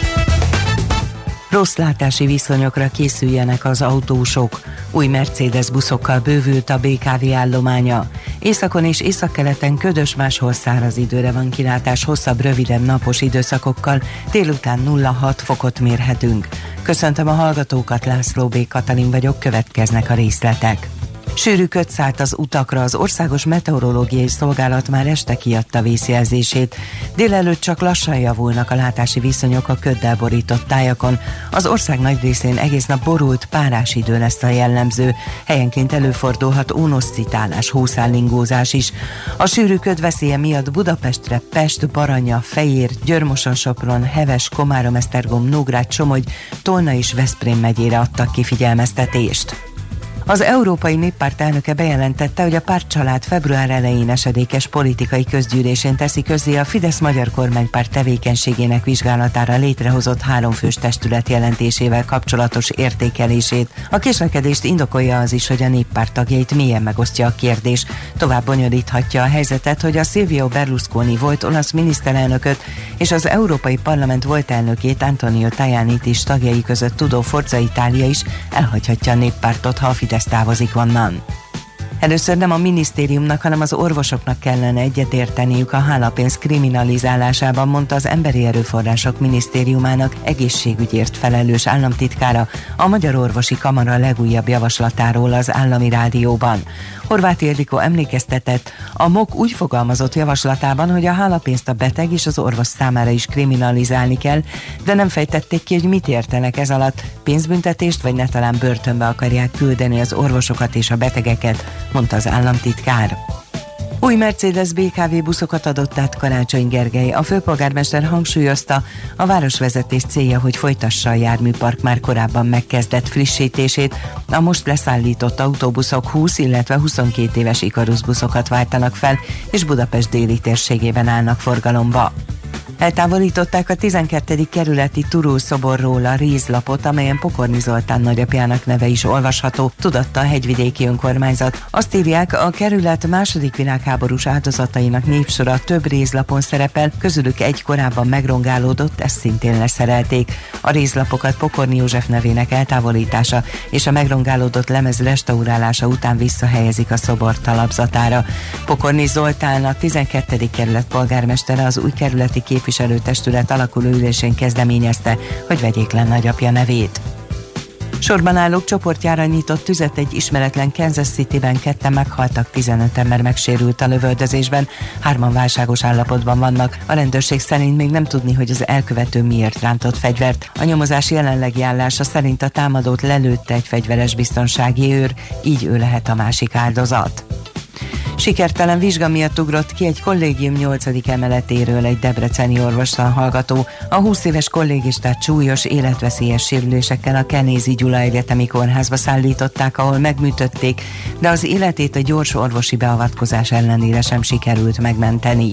[SPEAKER 8] Rossz látási viszonyokra készüljenek az autósok. Új Mercedes buszokkal bővült a BKV állománya. Északon és északkeleten ködös, máshol száraz időre van kilátás, hosszabb, rövidebb napos időszakokkal, délután 0-6 fokot mérhetünk. Köszöntöm a hallgatókat, László B. Katalin vagyok, következnek a részletek. Sűrű köt szállt az utakra, az Országos Meteorológiai Szolgálat már este kiadta vészjelzését. Délelőtt csak lassan javulnak a látási viszonyok a köddel borított tájakon. Az ország nagy részén egész nap borult, párás idő lesz a jellemző. Helyenként előfordulhat ónoszcitálás, hószállingózás is. A sűrű köd veszélye miatt Budapestre, Pest, Baranya, Fejér, Györmoson, Sopron, Heves, Komárom, Esztergom, Nógrád, Somogy, Tolna és Veszprém megyére adtak ki figyelmeztetést. Az Európai Néppárt elnöke bejelentette, hogy a pártcsalád február elején esedékes politikai közgyűlésén teszi közzé a Fidesz magyar kormánypárt tevékenységének vizsgálatára létrehozott háromfős testület jelentésével kapcsolatos értékelését. A késlekedést indokolja az is, hogy a néppárt tagjait mélyen megosztja a kérdés. Tovább bonyolíthatja a helyzetet, hogy a Silvio Berlusconi volt olasz miniszterelnököt és az Európai Parlament volt elnökét Antonio Tajani is tagjai között tudó Forza Itália is elhagyhatja a néppártot, ha a Fidesz Fidesz távozik onnan. Először nem a minisztériumnak, hanem az orvosoknak kellene egyetérteniük a hálapénz kriminalizálásában, mondta az Emberi Erőforrások Minisztériumának egészségügyért felelős államtitkára a Magyar Orvosi Kamara legújabb javaslatáról az állami rádióban. Horváth Ildikó emlékeztetett, a MOK úgy fogalmazott javaslatában, hogy a hálapénzt a beteg és az orvos számára is kriminalizálni kell, de nem fejtették ki, hogy mit értenek ez alatt, pénzbüntetést vagy ne börtönbe akarják küldeni az orvosokat és a betegeket, mondta az államtitkár. Új Mercedes BKV buszokat adott át Karácsony Gergely. A főpolgármester hangsúlyozta, a városvezetés célja, hogy folytassa a járműpark már korábban megkezdett frissítését. A most leszállított autóbuszok 20, illetve 22 éves Ikarus buszokat váltanak fel, és Budapest déli térségében állnak forgalomba. Eltávolították a 12. kerületi Turul szoborról a rézlapot, amelyen Pokorni Zoltán nagyapjának neve is olvasható, tudatta a hegyvidéki önkormányzat. Azt írják, a kerület második világháborús áldozatainak névsora több rézlapon szerepel, közülük egy korábban megrongálódott, ezt szintén leszerelték. A rézlapokat Pokorni József nevének eltávolítása és a megrongálódott lemez restaurálása után visszahelyezik a szobor talapzatára. Pokorni Zoltán a 12. kerület polgármestere az új kerületi képviselő képviselőtestület alakuló ülésén kezdeményezte, hogy vegyék le nagyapja nevét. Sorban állók csoportjára nyitott tüzet egy ismeretlen Kansas City-ben ketten meghaltak, 15 ember megsérült a lövöldözésben, hárman válságos állapotban vannak. A rendőrség szerint még nem tudni, hogy az elkövető miért rántott fegyvert. A nyomozás jelenlegi állása szerint a támadót lelőtte egy fegyveres biztonsági őr, így ő lehet a másik áldozat. Sikertelen vizsga miatt ugrott ki egy kollégium 8. emeletéről egy debreceni orvosan hallgató. A 20 éves kollégistát súlyos, életveszélyes sérülésekkel a Kenézi Gyula Egyetemi Kórházba szállították, ahol megműtötték, de az életét a gyors orvosi beavatkozás ellenére sem sikerült megmenteni.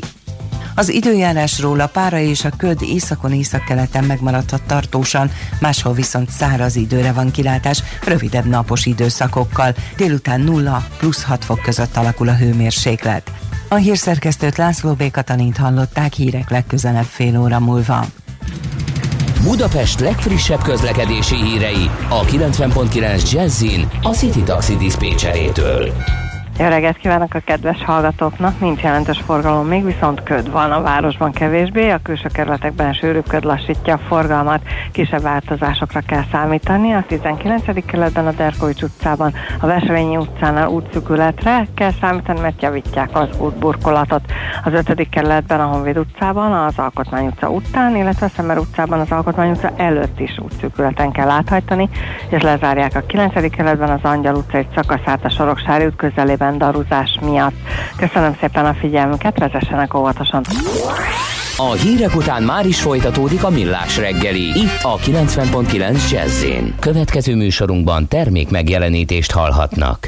[SPEAKER 8] Az időjárásról a pára és a köd északon északkeleten megmaradhat tartósan, máshol viszont száraz időre van kilátás, rövidebb napos időszakokkal. Délután 0 plusz 6 fok között alakul a hőmérséklet. A hírszerkesztőt László B. Katalint hallották hírek legközelebb fél óra múlva.
[SPEAKER 1] Budapest legfrissebb közlekedési hírei a 90.9 Jazzin a City Taxi Dispécsejétől.
[SPEAKER 9] Jó reggelt kívánok a kedves hallgatóknak! Nincs jelentős forgalom, még viszont köd van a városban kevésbé, a külső kerületekben sűrűbb köd lassítja a forgalmat, kisebb változásokra kell számítani. A 19. kerületben a Derkovics utcában, a Veselényi utcánál útszükületre kell számítani, mert javítják az útburkolatot. Az 5. kerületben a Honvéd utcában, az Alkotmány utca után, illetve a Szemer utcában az Alkotmány utca előtt is útszükületen kell áthajtani, és lezárják a 9. kerületben az Angyal utca egy szakaszát a Soroksári út közelében daruzás miatt. Köszönöm szépen a figyelmüket, vezessenek óvatosan.
[SPEAKER 1] A hírek után már is folytatódik a millás reggeli. Itt a 90.9 jazz Következő műsorunkban termék megjelenítést hallhatnak.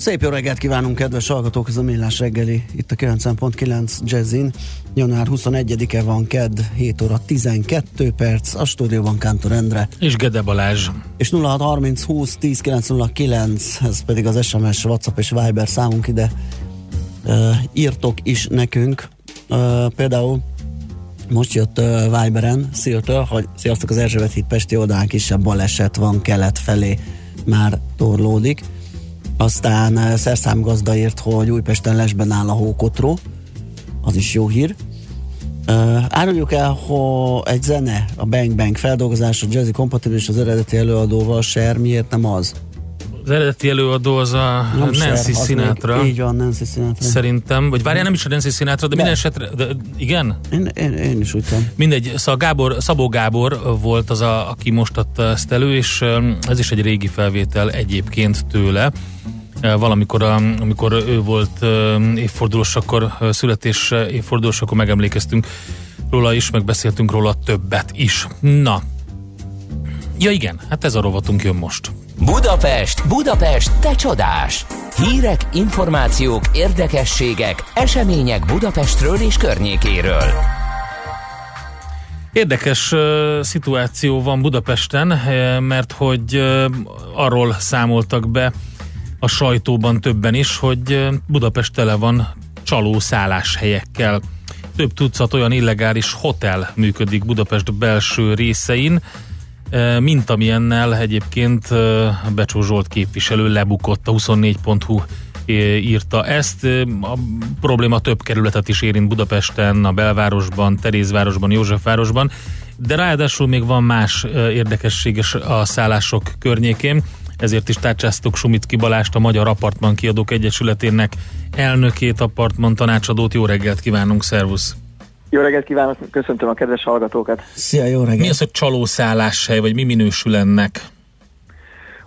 [SPEAKER 3] Szép jó reggelt kívánunk, kedves hallgatók, ez a Millás reggeli, itt a 90.9 Jazzin. Január 21-e van, kedd, 7 óra 12 perc, a stúdióban Kántor Endre.
[SPEAKER 4] És Gede Balázs.
[SPEAKER 3] És 0630 20 10 909, ez pedig az SMS, WhatsApp és Viber számunk ide uh, írtok is nekünk. Uh, például most jött uh, Viberen Sziltől, hogy sziasztok az Erzsébet híd Pesti oldalán kisebb baleset van kelet felé már torlódik. Aztán uh, szerszámgazda írt, hogy Újpesten lesben áll a hókotró, az is jó hír. Uh, áruljuk el, hogy egy zene, a Bang Bang feldolgozása, jazzy kompatibilis az eredeti előadóval, Ser, miért nem az?
[SPEAKER 4] Az eredeti előadó az a
[SPEAKER 3] Nem
[SPEAKER 4] Nancy
[SPEAKER 3] az
[SPEAKER 4] Sinatra.
[SPEAKER 3] Még, így van, Nancy Sinatra.
[SPEAKER 4] Szerintem, vagy várjál, nem is a Nancy Sinatra, de,
[SPEAKER 3] De.
[SPEAKER 4] minden esetre, de, igen?
[SPEAKER 3] Én, én, én is úgy tudom.
[SPEAKER 4] Mindegy, szóval Gábor, Szabó Gábor volt az, a, aki most adta ezt elő, és ez is egy régi felvétel egyébként tőle. valamikor, amikor ő volt évfordulós, akkor születés évfordulós, akkor megemlékeztünk róla is, megbeszéltünk róla többet is. Na, ja igen, hát ez a rovatunk jön most.
[SPEAKER 1] Budapest, Budapest, te csodás! Hírek, információk, érdekességek, események Budapestről és környékéről.
[SPEAKER 4] Érdekes uh, szituáció van Budapesten, mert hogy uh, arról számoltak be a sajtóban többen is, hogy Budapest tele van csaló szálláshelyekkel. Több tucat olyan illegális hotel működik Budapest belső részein, mint amilyennel egyébként Becsó Zsolt képviselő lebukott a 24.hu írta ezt. A probléma több kerületet is érint Budapesten, a belvárosban, Terézvárosban, Józsefvárosban, de ráadásul még van más érdekességes a szállások környékén, ezért is tárcsáztuk Sumitki Balást, a Magyar Apartman Kiadók Egyesületének elnökét, apartman tanácsadót. Jó reggelt kívánunk, szervusz!
[SPEAKER 10] Jó reggelt kívánok, köszöntöm a kedves hallgatókat.
[SPEAKER 3] Szia, jó reggelt!
[SPEAKER 4] Mi az, hogy csalószálláshely, vagy mi minősül ennek?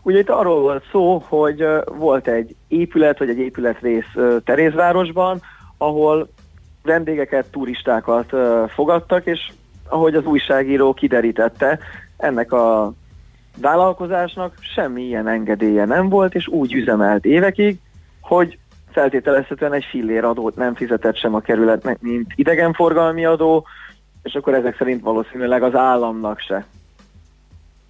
[SPEAKER 10] Ugye itt arról volt szó, hogy volt egy épület, vagy egy épületrész Terézvárosban, ahol vendégeket, turistákat fogadtak, és ahogy az újságíró kiderítette, ennek a vállalkozásnak semmi ilyen engedélye nem volt, és úgy üzemelt évekig, hogy feltételezhetően egy fillér adót nem fizetett sem a kerületnek, mint idegenforgalmi adó, és akkor ezek szerint valószínűleg az államnak se.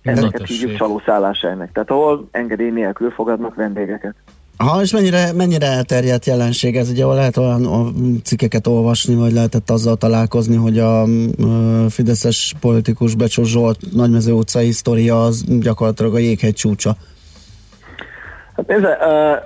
[SPEAKER 10] Ezeket hívjuk csalószálláshelynek, tehát ahol engedély nélkül fogadnak vendégeket.
[SPEAKER 3] Ha, és mennyire, mennyire elterjedt jelenség ez? Ugye lehet olyan a cikkeket olvasni, vagy lehetett azzal találkozni, hogy a ö, fideszes politikus Becsó Zsolt Nagymező utcai sztoria az gyakorlatilag a jéghegy csúcsa.
[SPEAKER 10] Hát ö,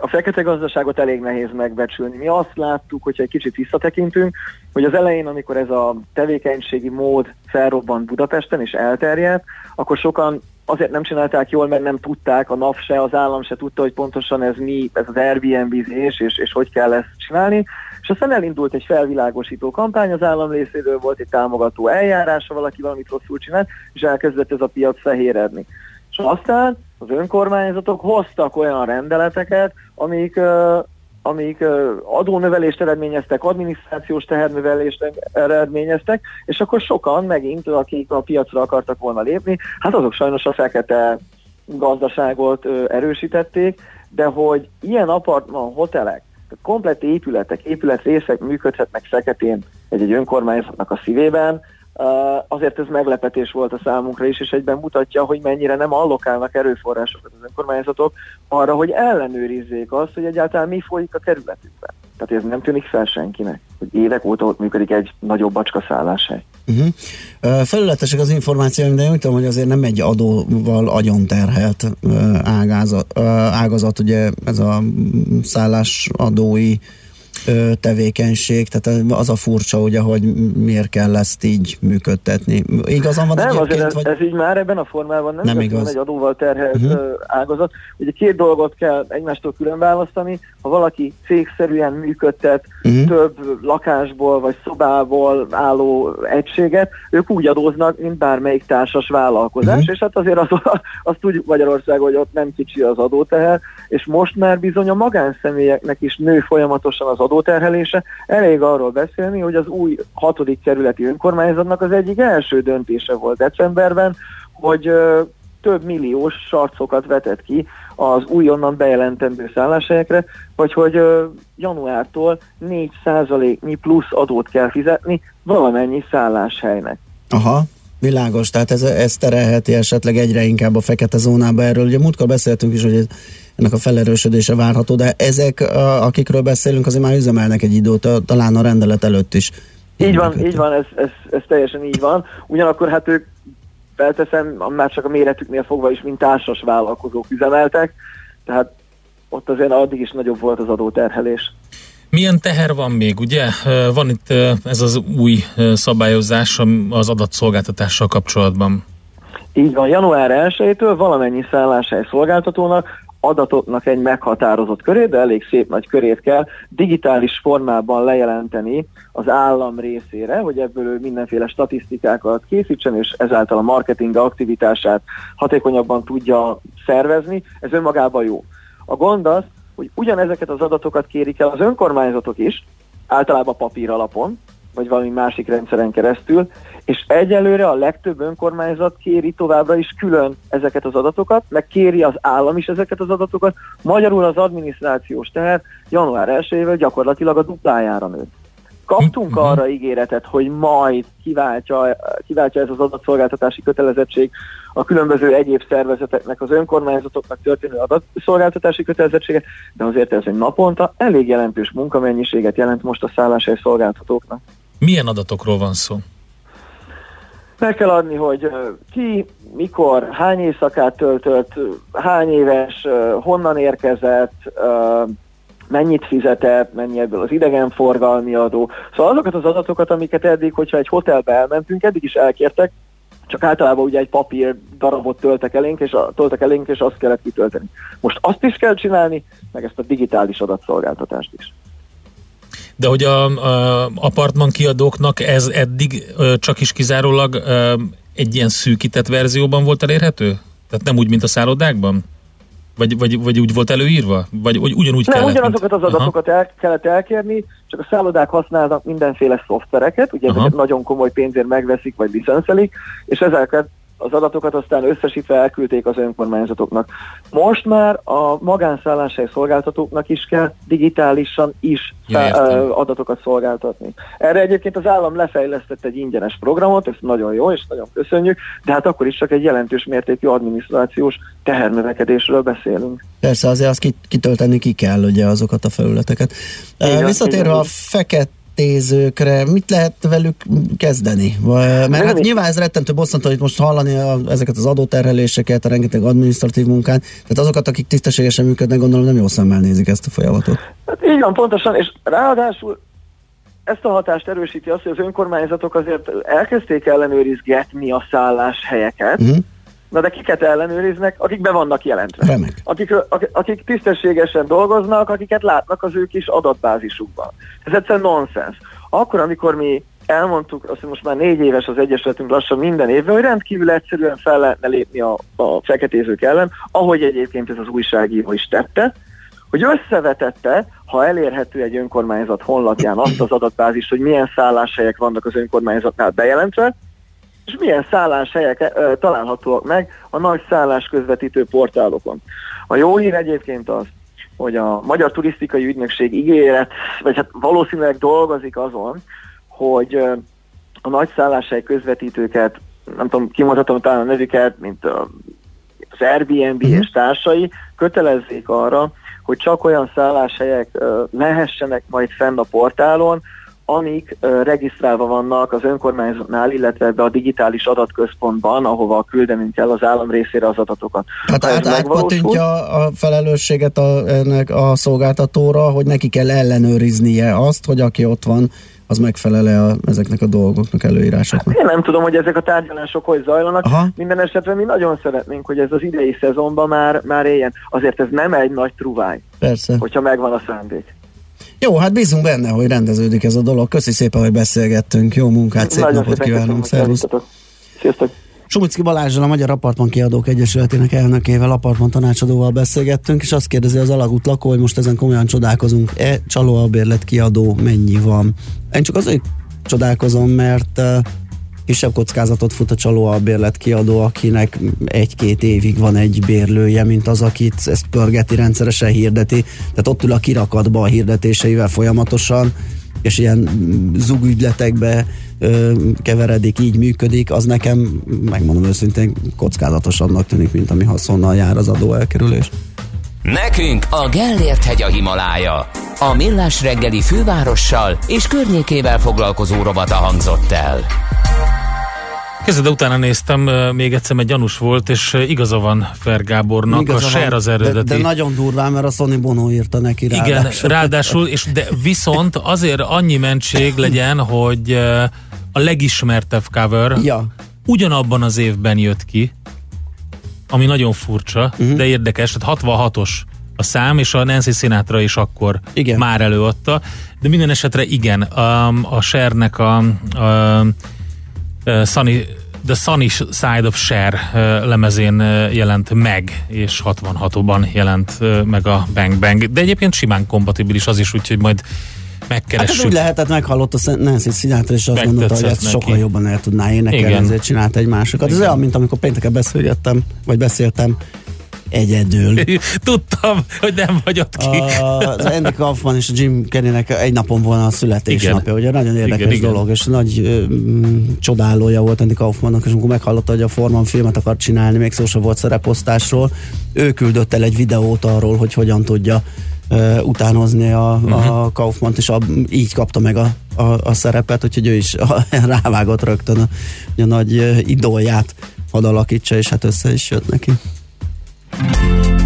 [SPEAKER 10] a fekete gazdaságot elég nehéz megbecsülni. Mi azt láttuk, hogyha egy kicsit visszatekintünk, hogy az elején, amikor ez a tevékenységi mód felrobbant Budapesten és elterjedt, akkor sokan azért nem csinálták jól, mert nem tudták, a NAV se, az állam se tudta, hogy pontosan ez mi, ez az Airbnb-zés, és, és hogy kell ezt csinálni. És aztán elindult egy felvilágosító kampány, az állam részéről volt egy támogató eljárása, valaki valamit rosszul csinált, és elkezdett ez a piac fehéredni. És aztán az önkormányzatok hoztak olyan rendeleteket, amik, amik adónövelést eredményeztek, adminisztrációs tehernövelést eredményeztek, és akkor sokan megint, akik a piacra akartak volna lépni, hát azok sajnos a fekete gazdaságot erősítették, de hogy ilyen apartman hotelek, komplett épületek, épületrészek működhetnek feketén egy-egy önkormányzatnak a szívében, azért ez meglepetés volt a számunkra is, és egyben mutatja, hogy mennyire nem allokálnak erőforrásokat az önkormányzatok arra, hogy ellenőrizzék azt, hogy egyáltalán mi folyik a kerületükben. Tehát ez nem tűnik fel senkinek, hogy évek óta ott működik egy nagyobb bacska szálláshely.
[SPEAKER 3] Uh-huh. Uh, felületesek az információim, de én úgy tudom, hogy azért nem egy adóval agyon terhelt ágazat, ágazat, ugye ez a mm, szállásadói ö, tevékenység, tehát az a furcsa, ugye, hogy miért kell ezt így működtetni. Igazán van
[SPEAKER 10] Nem,
[SPEAKER 3] egyébként,
[SPEAKER 10] ez,
[SPEAKER 3] vagy...
[SPEAKER 10] ez így már ebben a formában nem,
[SPEAKER 3] Nem igaz.
[SPEAKER 10] egy adóval terhelt uh-huh. ágazat. Ugye két dolgot kell egymástól külön választani. Ha valaki cégszerűen működtet uh-huh. több lakásból vagy szobából álló egységet, ők úgy adóznak, mint bármelyik társas vállalkozás, uh-huh. és hát azért az, [laughs] azt tudjuk Magyarországon, hogy ott nem kicsi az adóteher, és most már bizony a magánszemélyeknek is nő folyamatosan az adóterhelése. Elég arról beszélni, hogy az új hatodik kerületi önkormányzatnak az egyik első döntése volt decemberben, hogy több milliós sarcokat vetett ki az újonnan bejelentendő szálláshelyekre, vagy hogy januártól 4%-nyi plusz adót kell fizetni valamennyi szálláshelynek.
[SPEAKER 3] Aha, világos, tehát ez, ez terelheti esetleg egyre inkább a fekete zónába erről. Ugye múltkor beszéltünk is, hogy ez, ennek a felerősödése várható, de ezek, a- akikről beszélünk, azért már üzemelnek egy időt, talán a rendelet előtt is.
[SPEAKER 10] Így van, így van, ez, ez, ez teljesen így van. Ugyanakkor hát ők felteszem, már csak a méretüknél fogva is, mint társas vállalkozók üzemeltek, tehát ott azért addig is nagyobb volt az adóterhelés.
[SPEAKER 4] Milyen teher van még, ugye? Van itt ez az új szabályozás az adatszolgáltatással kapcsolatban.
[SPEAKER 10] Így van, január 1-től valamennyi szálláshely szolgáltatónak adatoknak egy meghatározott körét, de elég szép nagy körét kell digitális formában lejelenteni az állam részére, hogy ebből ő mindenféle statisztikákat készítsen, és ezáltal a marketing aktivitását hatékonyabban tudja szervezni. Ez önmagában jó. A gond az, hogy ugyanezeket az adatokat kérik el az önkormányzatok is, általában papír alapon, vagy valami másik rendszeren keresztül, és egyelőre a legtöbb önkormányzat kéri továbbra is külön ezeket az adatokat, meg kéri az állam is ezeket az adatokat, magyarul az adminisztrációs teher január 1-ével gyakorlatilag a duplájára nőtt. Kaptunk
[SPEAKER 4] Mhm.
[SPEAKER 10] arra ígéretet, hogy majd kiváltja, kiváltja ez az adatszolgáltatási kötelezettség a különböző egyéb szervezeteknek, az önkormányzatoknak történő adatszolgáltatási kötelezettséget, de azért ez egy naponta elég jelentős munkamennyiséget jelent most a szálláshely szolgáltatóknak.
[SPEAKER 4] Milyen adatokról van szó?
[SPEAKER 10] Meg kell adni, hogy ki, mikor, hány éjszakát töltött, hány éves, honnan érkezett, mennyit fizetett, mennyi ebből az idegenforgalmi adó. Szóval azokat az adatokat, amiket eddig, hogyha egy hotelbe elmentünk, eddig is elkértek, csak általában ugye egy papír darabot töltek elénk, és, a, töltek elénk, és azt kellett kitölteni. Most azt is kell csinálni, meg ezt a digitális adatszolgáltatást is.
[SPEAKER 4] De hogy a, a apartman kiadóknak ez eddig csak is kizárólag egy ilyen szűkített verzióban volt elérhető? Tehát nem úgy, mint a szállodákban? Vagy, vagy, vagy úgy volt előírva? Vagy hogy ugyanúgy
[SPEAKER 10] Nem,
[SPEAKER 4] kellett?
[SPEAKER 10] ugyanazokat az
[SPEAKER 4] mint-
[SPEAKER 10] adatokat el, kellett elkérni, csak a szállodák használnak mindenféle szoftvereket, ugye
[SPEAKER 4] Aha.
[SPEAKER 10] ezeket nagyon komoly pénzért megveszik, vagy licenszelik, és ezeket az adatokat aztán összesítve elküldték az önkormányzatoknak. Most már a magánszálláshely szolgáltatóknak is kell digitálisan is
[SPEAKER 4] Ja,
[SPEAKER 10] adatokat szolgáltatni. Erre egyébként az állam lefejlesztett egy ingyenes programot, ez nagyon jó, és nagyon köszönjük, de hát akkor is csak egy jelentős mértékű adminisztrációs tehernövekedésről beszélünk.
[SPEAKER 3] Persze, azért azt kit- kitölteni ki kell ugye azokat a felületeket.
[SPEAKER 10] Igen,
[SPEAKER 3] Visszatérve
[SPEAKER 10] igen.
[SPEAKER 3] a feketézőkre, mit lehet velük kezdeni? Mert hát nyilván ez rettentő bosszantó, hogy most hallani a, ezeket az adóterheléseket, a rengeteg administratív munkát, tehát azokat, akik tisztességesen működnek, gondolom nem jó szemmel nézik ezt a folyamatot.
[SPEAKER 10] Hát így van, pontosan, és ráadásul ezt a hatást erősíti az, hogy az önkormányzatok azért elkezdték ellenőrizgetni a szálláshelyeket,
[SPEAKER 3] Uh-huh.
[SPEAKER 10] Na de kiket ellenőriznek, akik be vannak jelentve.
[SPEAKER 3] Remek.
[SPEAKER 10] Akik, akik, akik tisztességesen dolgoznak, akiket látnak az ők is adatbázisukban. Ez egyszerűen nonsens. Akkor, amikor mi elmondtuk, azt hogy most már négy éves az Egyesületünk lassan minden évben, hogy rendkívül egyszerűen fel lehetne lépni a, a feketézők ellen, ahogy egyébként ez az újságíró is tette, hogy összevetette, ha elérhető egy önkormányzat honlapján azt az adatbázist, hogy milyen szálláshelyek vannak az önkormányzatnál bejelentve, és milyen szálláshelyek találhatóak meg a nagy szállás közvetítő portálokon. A jó hír egyébként az, hogy a Magyar Turisztikai Ügynökség ígéret, vagy hát valószínűleg dolgozik azon, hogy a nagy szálláshely közvetítőket, nem tudom, kimondhatom talán a nevüket, mint az Airbnb
[SPEAKER 3] Mhm.
[SPEAKER 10] és társai, kötelezzék arra, hogy csak olyan szálláshelyek lehessenek majd fenn a portálon, amik ö, regisztrálva vannak az önkormányzatnál, illetve ebbe a digitális adatközpontban, ahova küldenünk kell az állam részére az adatokat.
[SPEAKER 3] Tehát át, átpatintja a felelősséget a, ennek a szolgáltatóra, hogy neki kell ellenőriznie azt, hogy aki ott van, az megfelele a, ezeknek a dolgoknak, előírásoknak.
[SPEAKER 10] Én nem tudom, hogy ezek a tárgyalások hogy zajlanak.
[SPEAKER 3] Aha.
[SPEAKER 10] Minden esetre mi nagyon szeretnénk, hogy ez az idei szezonban már, már éljen. Azért ez nem egy nagy truváj,
[SPEAKER 3] Persze.
[SPEAKER 10] hogyha megvan a szándék.
[SPEAKER 3] Jó, hát bízunk benne, hogy rendeződik ez a dolog. Köszi szépen, hogy beszélgettünk. Jó munkát, szép
[SPEAKER 10] Nagyon
[SPEAKER 3] napot kívánunk. Szervusz.
[SPEAKER 10] Sziasztok!
[SPEAKER 3] Sumicki Balázsral, a Magyar Apartman Kiadók Egyesületének elnökével, apartman tanácsadóval beszélgettünk, és azt kérdezi az alagút lakó, hogy most ezen komolyan csodálkozunk-e, csaló a bérlet kiadó, mennyi van. Én csak azért csodálkozom, mert kisebb kockázatot fut a csaló a bérlet kiadó, akinek egy-két évig van egy bérlője, mint az, akit ezt pörgeti, rendszeresen hirdeti. Tehát ott ül a kirakatba a hirdetéseivel folyamatosan, és ilyen zugügyletekbe ö, keveredik, így működik, az nekem, megmondom őszintén, kockázatosabbnak tűnik, mint ami haszonnal jár az adó elkerülés.
[SPEAKER 1] Nekünk a Gellért hegy a Himalája. A Millás reggeli fővárossal és környékével foglalkozó rovata hangzott el.
[SPEAKER 4] Kezded, de utána néztem, még egyszer, mert gyanús volt, és igaza van Fer Gábornak,
[SPEAKER 3] Igaza
[SPEAKER 4] a Share az
[SPEAKER 3] de,
[SPEAKER 4] eredeti.
[SPEAKER 3] de nagyon durván, mert a Sony Bono írta neki
[SPEAKER 4] Igen,
[SPEAKER 3] ráadásul.
[SPEAKER 4] ráadásul, és de viszont azért annyi mentség legyen, hogy a legismertebb cover
[SPEAKER 3] Ja,
[SPEAKER 4] ugyanabban az évben jött ki, ami nagyon furcsa, uh-huh. de érdekes, tehát 66-os a szám, és a Nancy Sinatra is akkor
[SPEAKER 3] Igen.
[SPEAKER 4] már előadta, de minden esetre igen, a a, a, a Sunny The Sunny Side of ö, lemezén jelent meg, és 66-ban jelent meg a Bang Bang. De egyébként simán kompatibilis az is, úgyhogy majd
[SPEAKER 3] Hát ez
[SPEAKER 4] megkeressük.
[SPEAKER 3] úgy lehetett, meghallott a Nancy Sinatra, és azt gondolta, hogy ezt
[SPEAKER 4] neki.
[SPEAKER 3] sokkal jobban el tudná énekelni, ezért csinált egy másikat. Ez olyan, mint amikor pénteken beszélgettem, vagy beszéltem egyedül. [laughs]
[SPEAKER 4] Tudtam, hogy nem vagy ott ki.
[SPEAKER 3] Az Andy Kaufman és a Jim Carreynek egy napon volna a születésnapja, ugye nagyon érdekes
[SPEAKER 4] Igen, igen.
[SPEAKER 3] dolog, és nagy ö, mm, csodálója volt Andy Kaufmannak, és amikor meghallotta, hogy a Forman filmet akar csinálni, még szó sem volt szereposztásról, ő küldött el egy videót arról, hogy hogyan tudja ö, utánozni a,
[SPEAKER 4] Mhm.
[SPEAKER 3] a Kaufmant, és a, így kapta meg a, a, a szerepet, úgyhogy ő is [laughs] rávágott rögtön a, a nagy idolját hadd alakítsa, és hát össze is jött neki.
[SPEAKER 11] Thank
[SPEAKER 3] you.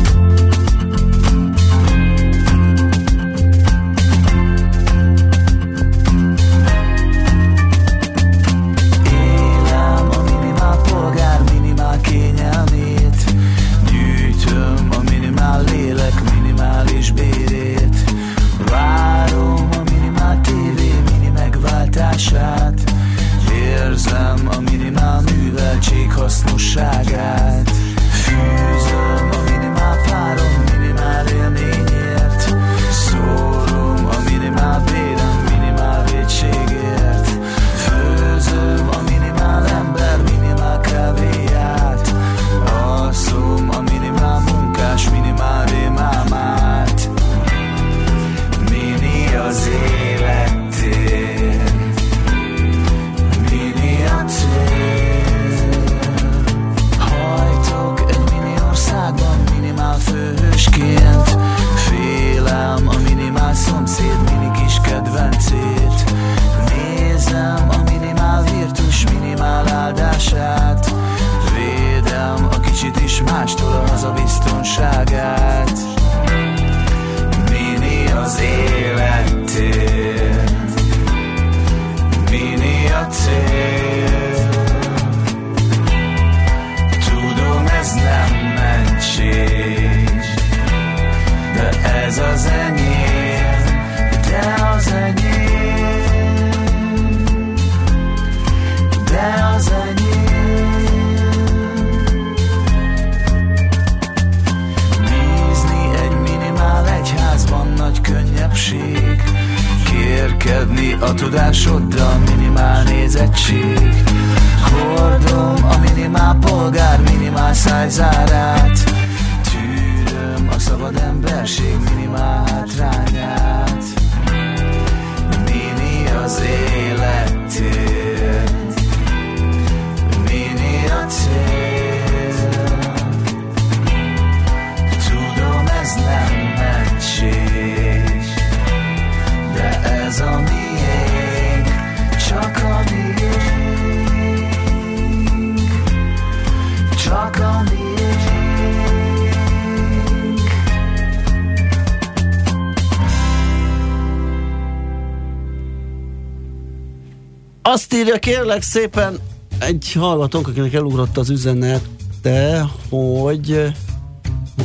[SPEAKER 3] Írja kérlek szépen egy hallgatónk, akinek elugrott az üzenete, hogy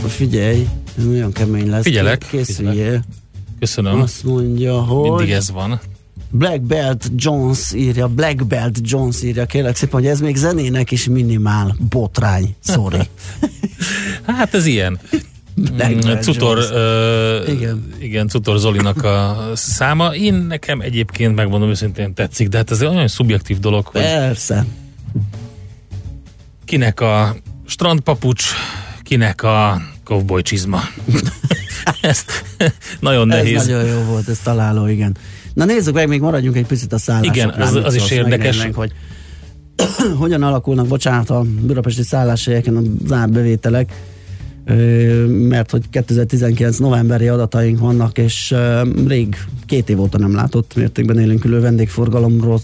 [SPEAKER 3] figyelj, ez nagyon kemény lesz.
[SPEAKER 4] Figyelek,
[SPEAKER 3] Készüljél.
[SPEAKER 4] figyelek. Köszönöm.
[SPEAKER 3] Azt mondja, hogy...
[SPEAKER 4] Mindig ez van.
[SPEAKER 3] Black Belt Jones írja, Black Belt Jones írja, kérlek szépen, hogy ez még zenének is minimál botrány. Sorry. [laughs]
[SPEAKER 4] Hát ez ilyen.
[SPEAKER 3] Black
[SPEAKER 4] Mm, Cutor, ö,
[SPEAKER 3] Igen.
[SPEAKER 4] igen, Cutor Zolinak a száma. Én nekem egyébként megmondom őszintén tetszik, de hát ez egy olyan szubjektív dolog, hogy
[SPEAKER 3] Persze.
[SPEAKER 4] kinek a strandpapucs, kinek a cowboy csizma. [laughs] Ezt nagyon nehéz.
[SPEAKER 3] Ez nagyon jó volt, ez találó, igen. Na nézzük meg, még maradjunk egy picit a szállásoknál.
[SPEAKER 4] Igen, az- az is érdekes.
[SPEAKER 3] hogy [clears throat] hogyan alakulnak, bocsánat, a budapesti szálláshelyeken a zárt bevételek, ö, mert hogy 2019 novemberi adataink vannak, és rég két év óta nem látott mértékben élénkülő vendégforgalomról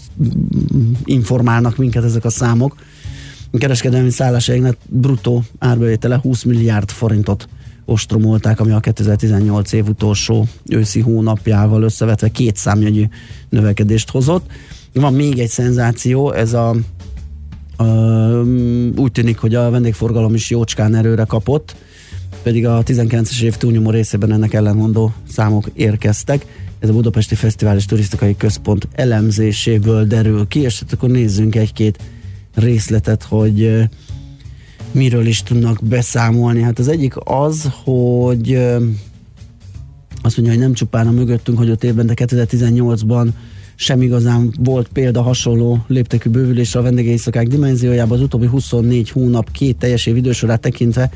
[SPEAKER 3] informálnak minket ezek a számok. A kereskedelmi szálláshelyeknek bruttó árbevétele 20 milliárd forintot ostromolták, ami a 2018 év utolsó őszi hónapjával összevetve két számjegyű növekedést hozott. Van még egy szenzáció, ez a úgy tűnik, hogy a vendégforgalom is jócskán erőre kapott, pedig a 19-es év túlnyomó részében ennek ellenmondó számok érkeztek. Ez a Budapesti Fesztivál és Turisztikai Központ elemzéséből derül ki, és hát akkor nézzünk egy-két részletet, hogy miről is tudnak beszámolni. Hát az egyik az, hogy azt mondja, hogy nem csupán a mögöttünk hagyott évben, de 2018-ban sem igazán volt példa hasonló léptekű bővülésre a vendégészakák dimenziójában. Az utóbbi 24 hónap két teljes év idősorát tekintve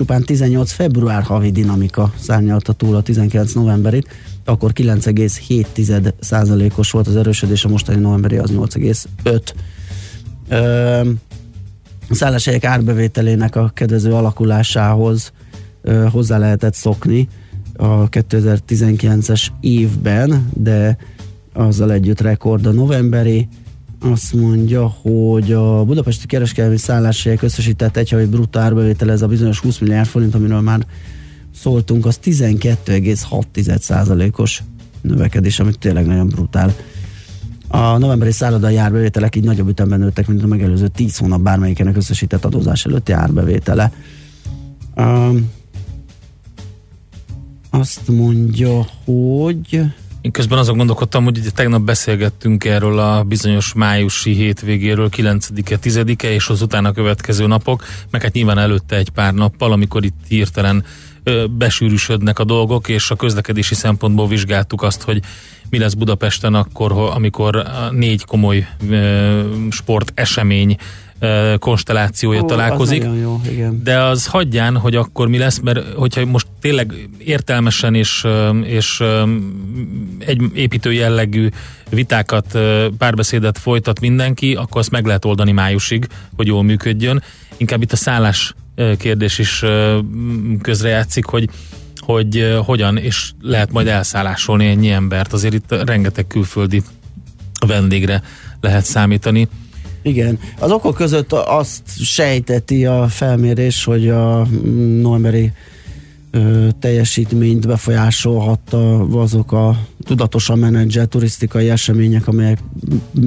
[SPEAKER 3] csupán 18 február havi dinamika szárnyalta túl a 19 novemberit, akkor 9,7 os volt az erősödés, a mostani novemberi az 8,5. Ö, a szálláshelyek árbevételének a kedvező alakulásához ö, hozzá lehetett szokni a 2019-es évben, de azzal együtt rekord a novemberi. Azt mondja, hogy a budapesti kereskedelmi szálláshelyek összesített egyhavi bruttó árbevétele, ez a bizonyos 20 milliárd forint, amiről már szóltunk, az 12,6%-os növekedés, amit tényleg nagyon brutál. A novemberi szállodai árbevételek így nagyobb ütemben nőttek, mint a megelőző 10 hónap bármelyikének összesített adózás előtti árbevétele. Um, azt mondja, hogy
[SPEAKER 4] Én közben azon gondolkodtam, hogy ugye tegnap beszélgettünk erről a bizonyos májusi hétvégéről, 9-e, 10-e, és az utána következő napok, meg hát nyilván előtte egy pár nappal, amikor itt hirtelen ö, besűrűsödnek a dolgok, és a közlekedési szempontból vizsgáltuk azt, hogy mi lesz Budapesten akkor, amikor négy komoly sportesemény konstellációja
[SPEAKER 3] Ó, az
[SPEAKER 4] találkozik.
[SPEAKER 3] nagyon jó, igen.
[SPEAKER 4] De az hagyján, hogy akkor mi lesz, mert hogyha most tényleg értelmesen és, és egy építő jellegű vitákat, párbeszédet folytat mindenki, akkor azt meg lehet oldani májusig, hogy jól működjön. Inkább itt a szállás kérdés is közrejátszik, hogy hogy hogyan, és lehet majd elszállásolni ennyi embert. Azért itt rengeteg külföldi vendégre lehet számítani.
[SPEAKER 3] Igen. Az okok között azt sejteti a felmérés, hogy a novemberi ö, teljesítményt befolyásolhatta azok a tudatosan menedzselt turisztikai események, amelyek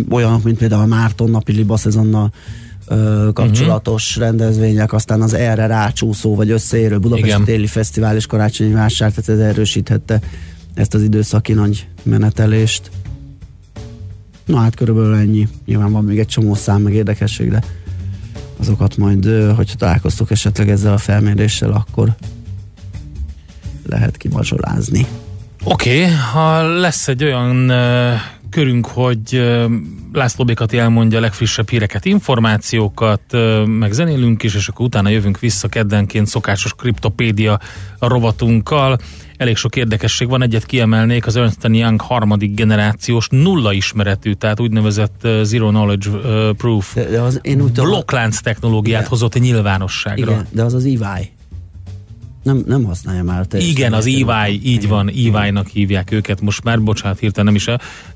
[SPEAKER 3] olyanok, mint például a Márton napi liba szezonnal ö, kapcsolatos uh-huh. rendezvények, aztán az erre rácsúszó vagy összeérő Budapesti
[SPEAKER 4] Igen.
[SPEAKER 3] téli fesztivál és karácsonyi vásár, tehát ez erősíthette ezt az időszaki nagy menetelést. Na hát körülbelül ennyi. Nyilván van még egy csomó szám, meg érdekesség, de azokat majd, hogyha találkoztok esetleg ezzel a felméréssel, akkor lehet kimazsolázni.
[SPEAKER 4] Oké, okay, ha lesz egy olyan körünk, hogy László Békati elmondja a legfrissebb híreket, információkat, meg zenélünk is, és akkor utána jövünk vissza keddenként szokásos kriptopédia rovatunkkal. Elég sok érdekesség van, egyet kiemelnék, az Ernst Young harmadik generációs nulla ismeretű, tehát úgynevezett Zero Knowledge Proof
[SPEAKER 3] De, de az, én úgy
[SPEAKER 4] blokklánc technológiát
[SPEAKER 3] Igen.
[SPEAKER 4] hozott nyilvánosságra.
[SPEAKER 3] igen, de az az EY. Nem, nem használja már te.
[SPEAKER 4] Igen, az EY, így van, EY-nak hívják őket most már, bocsánat, hirtelen nem is,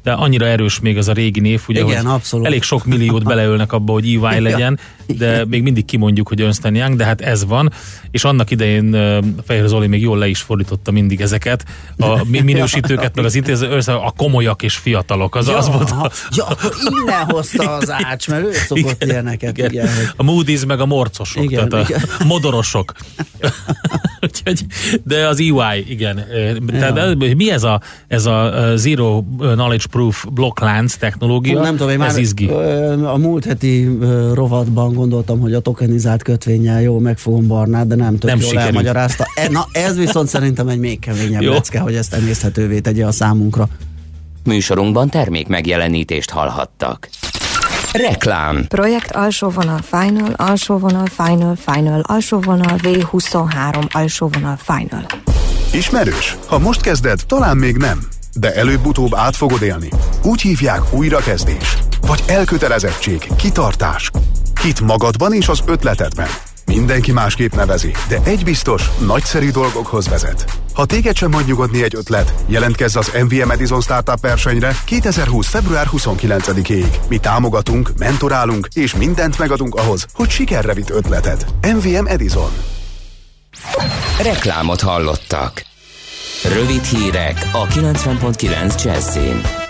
[SPEAKER 4] de annyira erős még az a régi név, ugye,
[SPEAKER 3] Igen,
[SPEAKER 4] hogy
[SPEAKER 3] abszolút.
[SPEAKER 4] elég sok milliót [laughs] beleölnek abba, hogy EY legyen, de még mindig kimondjuk, hogy Ernst Young, de hát ez van, és annak idején uh, Fehér Zoli még jól le is fordította mindig ezeket, a [laughs] mi- minősítőket, meg az intéző, a komolyak és fiatalok, az, az volt a,
[SPEAKER 3] ja, akkor innen hozta az ács, mert ő szokott
[SPEAKER 4] Igen,
[SPEAKER 3] ilyeneket.
[SPEAKER 4] igen.
[SPEAKER 3] Igen, hogy
[SPEAKER 4] A Moody's meg a morcosok,
[SPEAKER 3] Igen,
[SPEAKER 4] tehát a
[SPEAKER 3] igen.
[SPEAKER 4] modorosok. [laughs] [laughs] Úgyhogy, de az EY, igen. Tehát de mi ez a, ez a Zero Knowledge Proof blokklánc technológia?
[SPEAKER 3] Hú, nem tudom, én már
[SPEAKER 4] ez izgi.
[SPEAKER 3] a múlt heti rovatban gondoltam, hogy a tokenizált kötvényel jó megfogom Barnát, de nem tök
[SPEAKER 4] Nem
[SPEAKER 3] jól
[SPEAKER 4] sikerült.
[SPEAKER 3] elmagyarázta. E, na ez viszont szerintem egy még keményebb
[SPEAKER 4] Jó.
[SPEAKER 3] lecke, hogy ezt emészthetővé tegye a számunkra.
[SPEAKER 1] Műsorunkban termék megjelenítést hallhattak. Reklám.
[SPEAKER 12] Projekt alsó vonal final, alsó vonal final, final, alsó vonal V23, alsó vonal final.
[SPEAKER 13] Ismerős? Ha most kezded, talán még nem. De előbb-utóbb át fogod élni. Úgy hívják újrakezdés. Vagy elkötelezettség, kitartás. Hit magadban és az ötletedben. Mindenki másképp nevezi, de egy biztos, nagyszerű dolgokhoz vezet. Ha téged sem hagy nyugodni egy ötlet, jelentkezz az MVM Edison Startup versenyre 2020. február 29-ig. Mi támogatunk, mentorálunk és mindent megadunk ahhoz, hogy sikerre vitt ötleted. MVM Edison.
[SPEAKER 1] Reklámot hallottak. Rövid hírek a 90.9 Jazzin.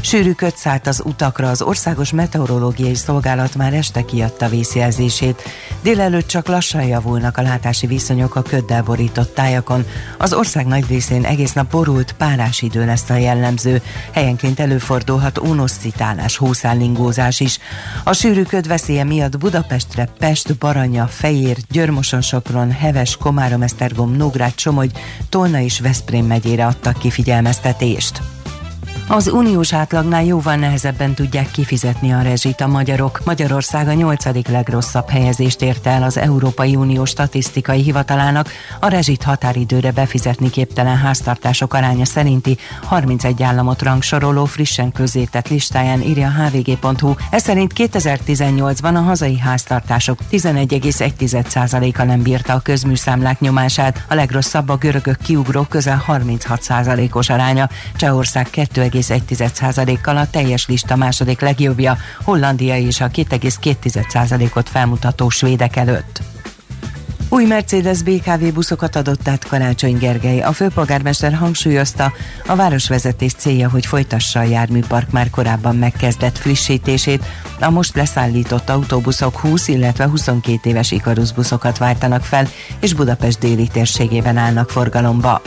[SPEAKER 8] Sűrű köt szállt az utakra, az Országos Meteorológiai Szolgálat már este kiadta vészjelzését. Délelőtt csak lassan javulnak a látási viszonyok a köddel borított tájakon. Az ország nagy részén egész nap borult, párás idő lesz a jellemző. Helyenként előfordulhat unoszcitálás, hószállingózás is. A sűrű köd veszélye miatt Budapestre, Pest, Baranya, Fejér, Györmoson, Sopron, Heves, Komárom, Esztergom, Nógrád, Somogy, Tolna és Veszprém megyére adtak ki figyelmeztetést. Az uniós átlagnál jóval nehezebben tudják kifizetni a rezsit a magyarok. Magyarország a nyolcadik legrosszabb helyezést érte el az Európai Unió statisztikai hivatalának a rezsit határidőre befizetni képtelen háztartások aránya szerinti 31 államot rangsoroló frissen közzétett listáján írja a hvg.hu. Ez szerint 2018-ban a hazai háztartások 11,1%-a nem bírta a közműszámlák nyomását, a legrosszabb a görögök kiugró közel 36%-os aránya, Csehország 2, 2,1%-kal a teljes lista második legjobbja, Hollandia és a 2,2%-ot felmutató svédek előtt. Új Mercedes BKV buszokat adott át Karácsony Gergely. A főpolgármester hangsúlyozta, a városvezetés célja, hogy folytassa a járműpark már korábban megkezdett frissítését. A most leszállított autóbuszok 20, illetve 22 éves Ikarus buszokat váltanak fel, és Budapest déli térségében állnak forgalomba.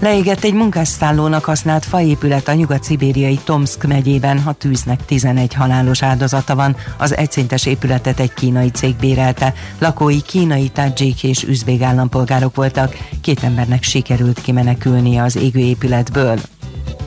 [SPEAKER 8] Leégett egy munkásszállónak használt faépület a nyugat-szibériai Tomsk megyében, ha tűznek 11 halálos áldozata van. Az egyszintes épületet egy kínai cég bérelte. Lakói kínai, tadzsik és üzbég állampolgárok voltak. Két embernek sikerült kimenekülnie az égő épületből.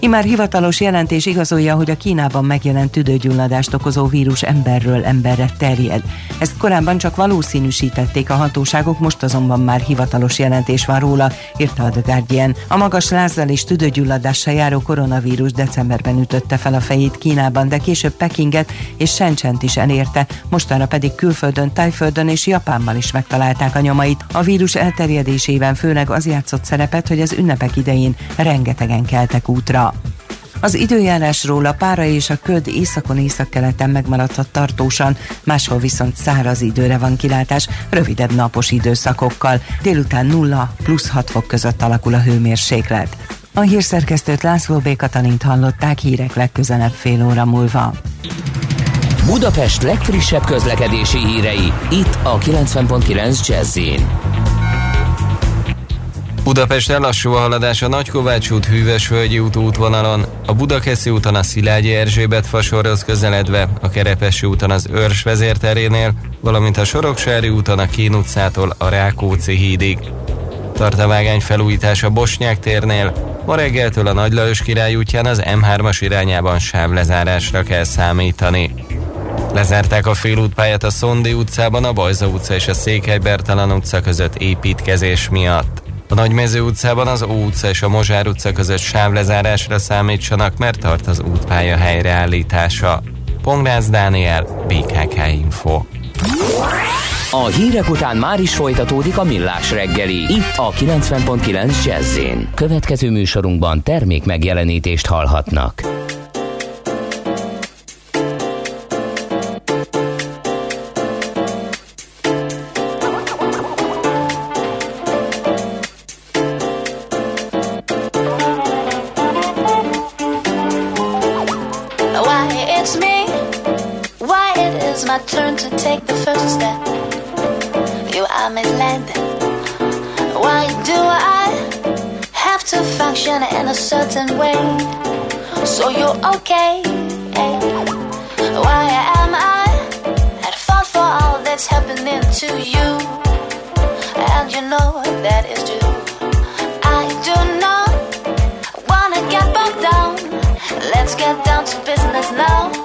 [SPEAKER 8] Imár hivatalos jelentés igazolja, hogy a Kínában megjelent tüdőgyulladást okozó vírus emberről emberre terjed. Ezt korábban csak valószínűsítették a hatóságok, most azonban már hivatalos jelentés van róla, írta a The Guardian. A magas lázzal és tüdőgyulladással járó koronavírus decemberben ütötte fel a fejét Kínában, de később Pekinget és Shenzhen-t is elérte, mostanra pedig külföldön, Tájföldön és Japánban is megtalálták a nyomait. A vírus elterjedésében főleg az játszott szerepet, hogy az ünnepek idején rengetegen keltek útra. Az időjárásról a pára és a köd északon északkeleten megmaradhat tartósan, máshol viszont száraz időre van kilátás, rövidebb napos időszakokkal. Délután 0 plusz 6 fok között alakul a hőmérséklet. A hírszerkesztőt László B. Katalint hallották hírek legközelebb fél óra múlva.
[SPEAKER 1] Budapest legfrissebb közlekedési hírei, itt a 90.9 jazz
[SPEAKER 14] Budapesten lassú a haladás a Nagykovács út Hűvösvölgyi út útvonalon, a Budakeszi úton a Szilágyi Erzsébet fasorhoz közeledve, a Kerepesi úton az Őrs vezérterénél, valamint a Soroksári úton a Kín utcától a Rákóczi hídig. Tart a vágány felújítás a Bosnyák térnél, ma reggeltől a Nagy Lajos király útján az M3-as irányában sávlezárásra kell számítani. Lezárták a félútpályát a Szondi utcában, a Bajza utca és a Székely Bertalan utca között építkezés miatt. A Nagymező utcában az Ó utca és a Mozsár utca között sávlezárásra számítsanak, mert tart az útpálya helyreállítása. Pongrász Dániel, BKK Info.
[SPEAKER 1] A hírek után már is folytatódik a millás reggeli. Itt a 90.9 jazz Következő műsorunkban termék megjelenítést hallhatnak.
[SPEAKER 15] To in a certain way? So you're okay. Why am I at fault for all that's happening to you? And you know what that is true. I do not wanna get bogged down. Let's get down to business now.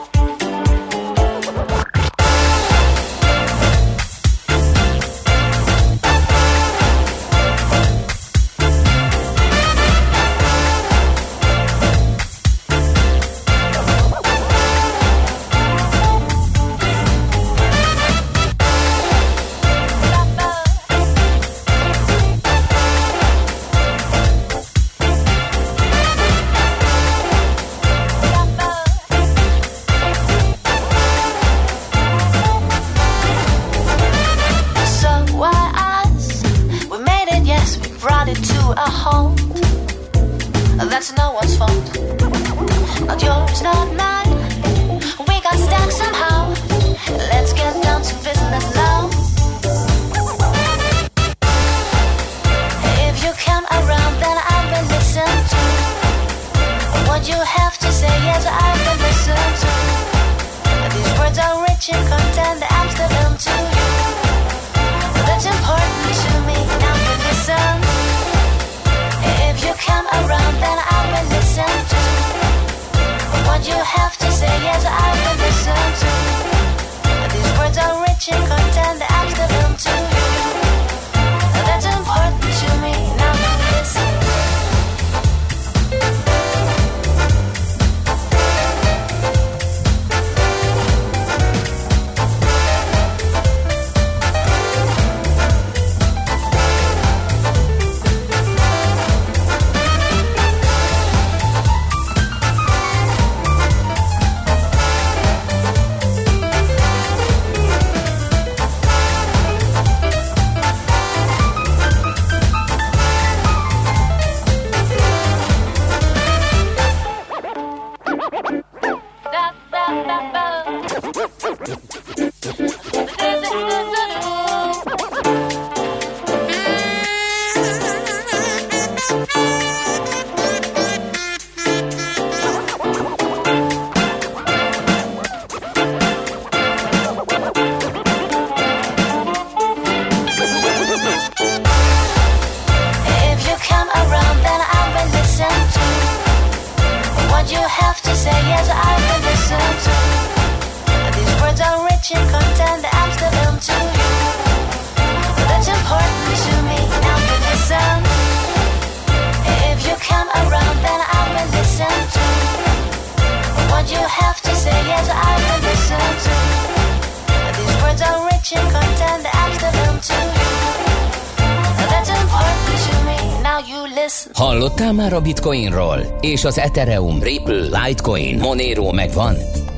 [SPEAKER 15] Listen.
[SPEAKER 1] Hallottál már a Bitcoinról? És az Ethereum, Ripple, Litecoin, Monero megvan?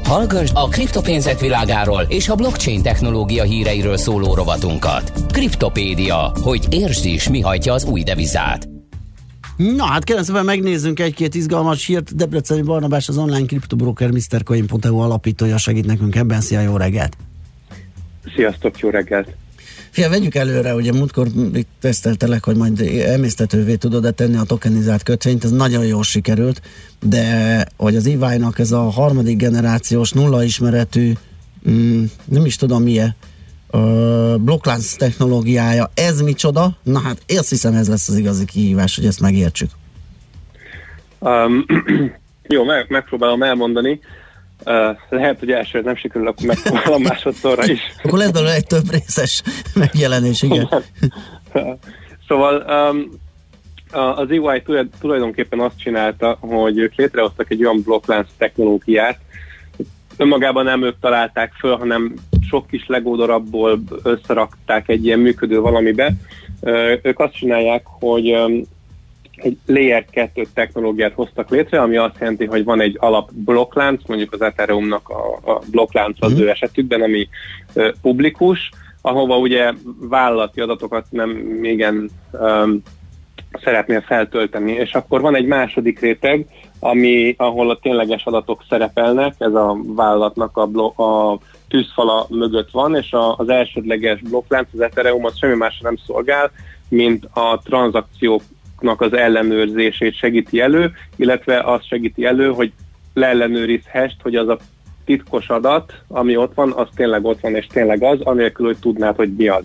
[SPEAKER 1] Hallgass a kriptopénzek világáról és a blockchain technológia híreiről szóló rovatunkat. Kriptopédia, hogy értsd is, mi hajtja az új devizát.
[SPEAKER 3] Na hát kérem szépen megnézzünk egy-két izgalmas hírt. Debreceni Barnabás az online kriptobroker MrCoin.eu alapítója segít nekünk ebben. Szia, jó reggelt!
[SPEAKER 16] Sziasztok, jó reggelt!
[SPEAKER 3] Fia, vegyük előre, ugye múltkor itt teszteltelek, hogy majd emésztetővé tudod-e tenni a tokenizált kötvényt, ez nagyon jól sikerült, de hogy az EY-nak ez a harmadik generációs nulla ismeretű, mm, nem is tudom milyen, blokklánc technológiája, ez micsoda? Na hát én azt hiszem ez lesz az igazi kihívás, hogy ezt megértsük.
[SPEAKER 16] Um, [clears throat] jó, meg, megpróbálom elmondani. Uh, lehet, hogy elsőre nem sikerül, akkor megpróbálom másodszorra is.
[SPEAKER 3] Akkor lesz belőle egy több részes megjelenés, igen.
[SPEAKER 16] Szóval um, az EY tulaj- tulajdonképpen azt csinálta, hogy ők létrehoztak egy olyan blokklánc technológiát, önmagában nem ők találták föl, hanem sok kis Lego darabból összerakták egy ilyen működő valamibe. Ők azt csinálják, hogy öm, egy Layer 2 technológiát hoztak létre, ami azt jelenti, hogy van egy alap blokklánc, mondjuk az Ethereumnak a, a blokklánc az ő esetükben, ami ö, publikus, ahova ugye vállalati adatokat nem igen um, szeretnél feltölteni. És akkor van egy második réteg, ami, ahol a tényleges adatok szerepelnek, ez a vállalatnak a, blo- a tűzfala mögött van, és a, az elsődleges blokklánc, az Ethereum, az semmi másra nem szolgál, mint a tranzakcióknak az ellenőrzését segíti elő, illetve azt segíti elő, hogy leellenőrizhest, hogy az a titkos adat, ami ott van, az tényleg ott van, és tényleg az, anélkül, hogy tudnád, hogy mi az.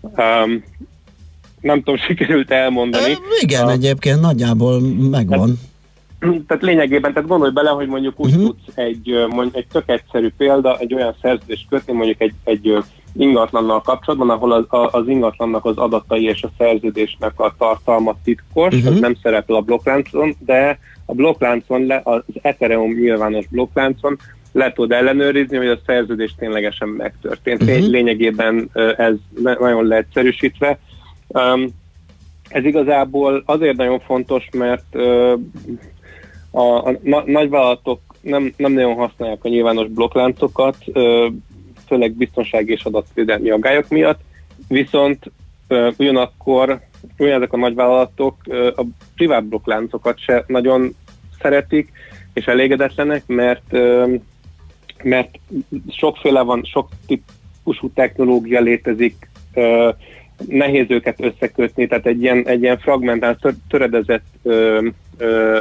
[SPEAKER 16] Um, nem tudom, [laughs] sikerült elmondani.
[SPEAKER 3] Igen,
[SPEAKER 16] A-
[SPEAKER 3] egyébként nagyjából megvan.
[SPEAKER 16] tehát lényegében, tehát gondolj bele, hogy mondjuk úgy uh-huh. tudsz egy, mondjuk egy tök egyszerű példa, egy olyan szerződést kötni, mondjuk egy, egy ingatlannal kapcsolatban, ahol az, a- az ingatlannak az adatai és a szerződésnek a tartalma titkos, uh-huh. az nem szerepel a blokkláncon, de a blokkláncon, le, az Ethereum nyilvános blokkláncon le tud ellenőrizni, hogy a szerződés ténylegesen megtörtént.
[SPEAKER 3] Mhm.
[SPEAKER 16] Uh-huh. Lényegében ez nagyon leegyszerűsítve. Um, ez igazából azért nagyon fontos, mert ö, a, a na, nagyvállalatok nem, nem nagyon használják a nyilvános blokkláncokat, főleg biztonsági és adatvédelmi aggályok miatt, viszont ö, ugyanakkor ugyanezek a nagyvállalatok a privát blokkláncokat se nagyon szeretik, és elégedetlenek, mert mert sokféle van, sok típusú technológia létezik, ö, nehéz őket összekötni, tehát egy ilyen, egy ilyen fragmentált, tör- töredezett ö, ö,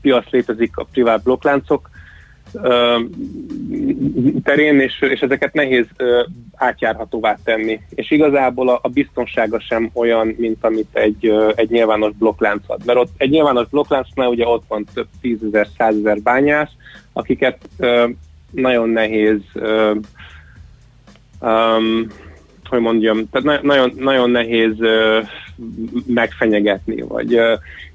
[SPEAKER 16] piac létezik a privát blokkláncok terén, és, és ezeket nehéz átjárhatóvá tenni. És igazából a, a biztonsága sem olyan, mint amit egy, egy nyilvános blokklánc ad. Mert ott egy nyilvános blokkláncnál ugye ott van több tízezer, százezer bányász, akiket nagyon nehéz hogy mondjam, tehát na- nagyon, nagyon nehéz megfenyegetni, vagy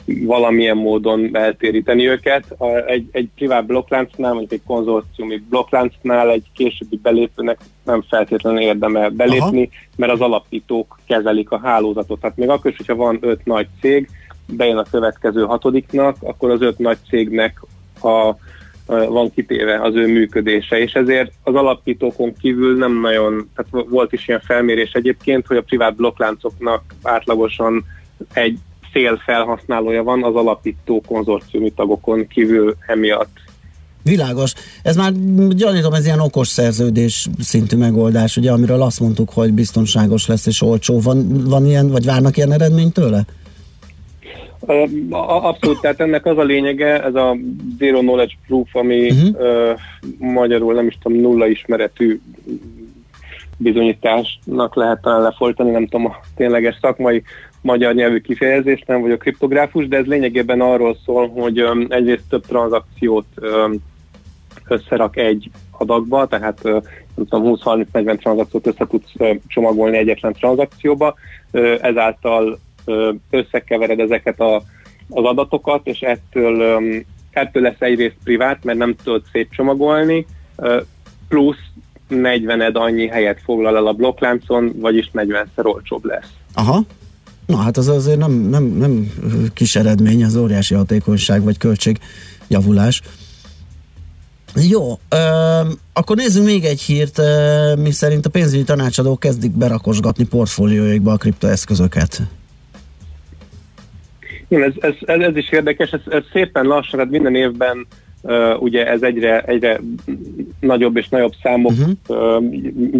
[SPEAKER 16] valamilyen módon eltéríteni őket. Egy, egy privát blokkláncnál, vagy egy konzorciumi blokkláncnál egy későbbi belépőnek nem feltétlenül érdemel belépni, Aha. mert az alapítók kezelik a hálózatot. Tehát még akkor is, hogyha van öt nagy cég, bejön a következő hatodiknak, akkor az öt nagy cégnek a van kitéve az ő működése, és ezért az alapítókon kívül nem nagyon, tehát volt is ilyen felmérés egyébként, hogy a privát blokkláncoknak átlagosan egy fél felhasználója van az alapító konzorciumi tagokon kívül emiatt.
[SPEAKER 3] Világos. Ez már gyanítom, ez ilyen okos szerződés szintű megoldás, ugye, amiről azt mondtuk, hogy biztonságos lesz és olcsó. Van, van ilyen, vagy várnak ilyen eredményt tőle?
[SPEAKER 16] Ö, Abszolút, tehát ennek az a lényege, ez a Zero Knowledge Proof, ami uh-huh. magyarul nem is tudom, nulla ismeretű bizonyításnak lehet talán lefolytani, nem tudom a tényleges szakmai magyar nyelvű kifejezést, nem vagyok kriptográfus, de ez lényegében arról szól, hogy öm, egyrészt több tranzakciót öm, összerak egy adagba, tehát ö, nem tudom, 20-30-40 tranzakciót össze tudsz ö, csomagolni egyetlen tranzakcióba, Ö, ezáltal ö, összekevered ezeket a, az adatokat, és ettől, ettől lesz egyrészt privát, mert nem tudod szétcsomagolni, plusz 40 annyi helyet foglal el a blokkláncon, vagyis 40-szer olcsóbb lesz.
[SPEAKER 3] Aha. Na hát az azért nem, nem, nem kis eredmény, az óriási hatékonyság vagy költség javulás. Jó, ö, akkor nézzünk még egy hírt, ö, mi szerint a pénzügyi tanácsadók kezdik berakosgatni portfólióikba a kriptoeszközöket.
[SPEAKER 16] Igen, ez, ez, ez, ez is érdekes, ez, ez szépen lassan, hát minden évben uh, ugye ez egyre, egyre nagyobb és nagyobb számok uh-huh. uh,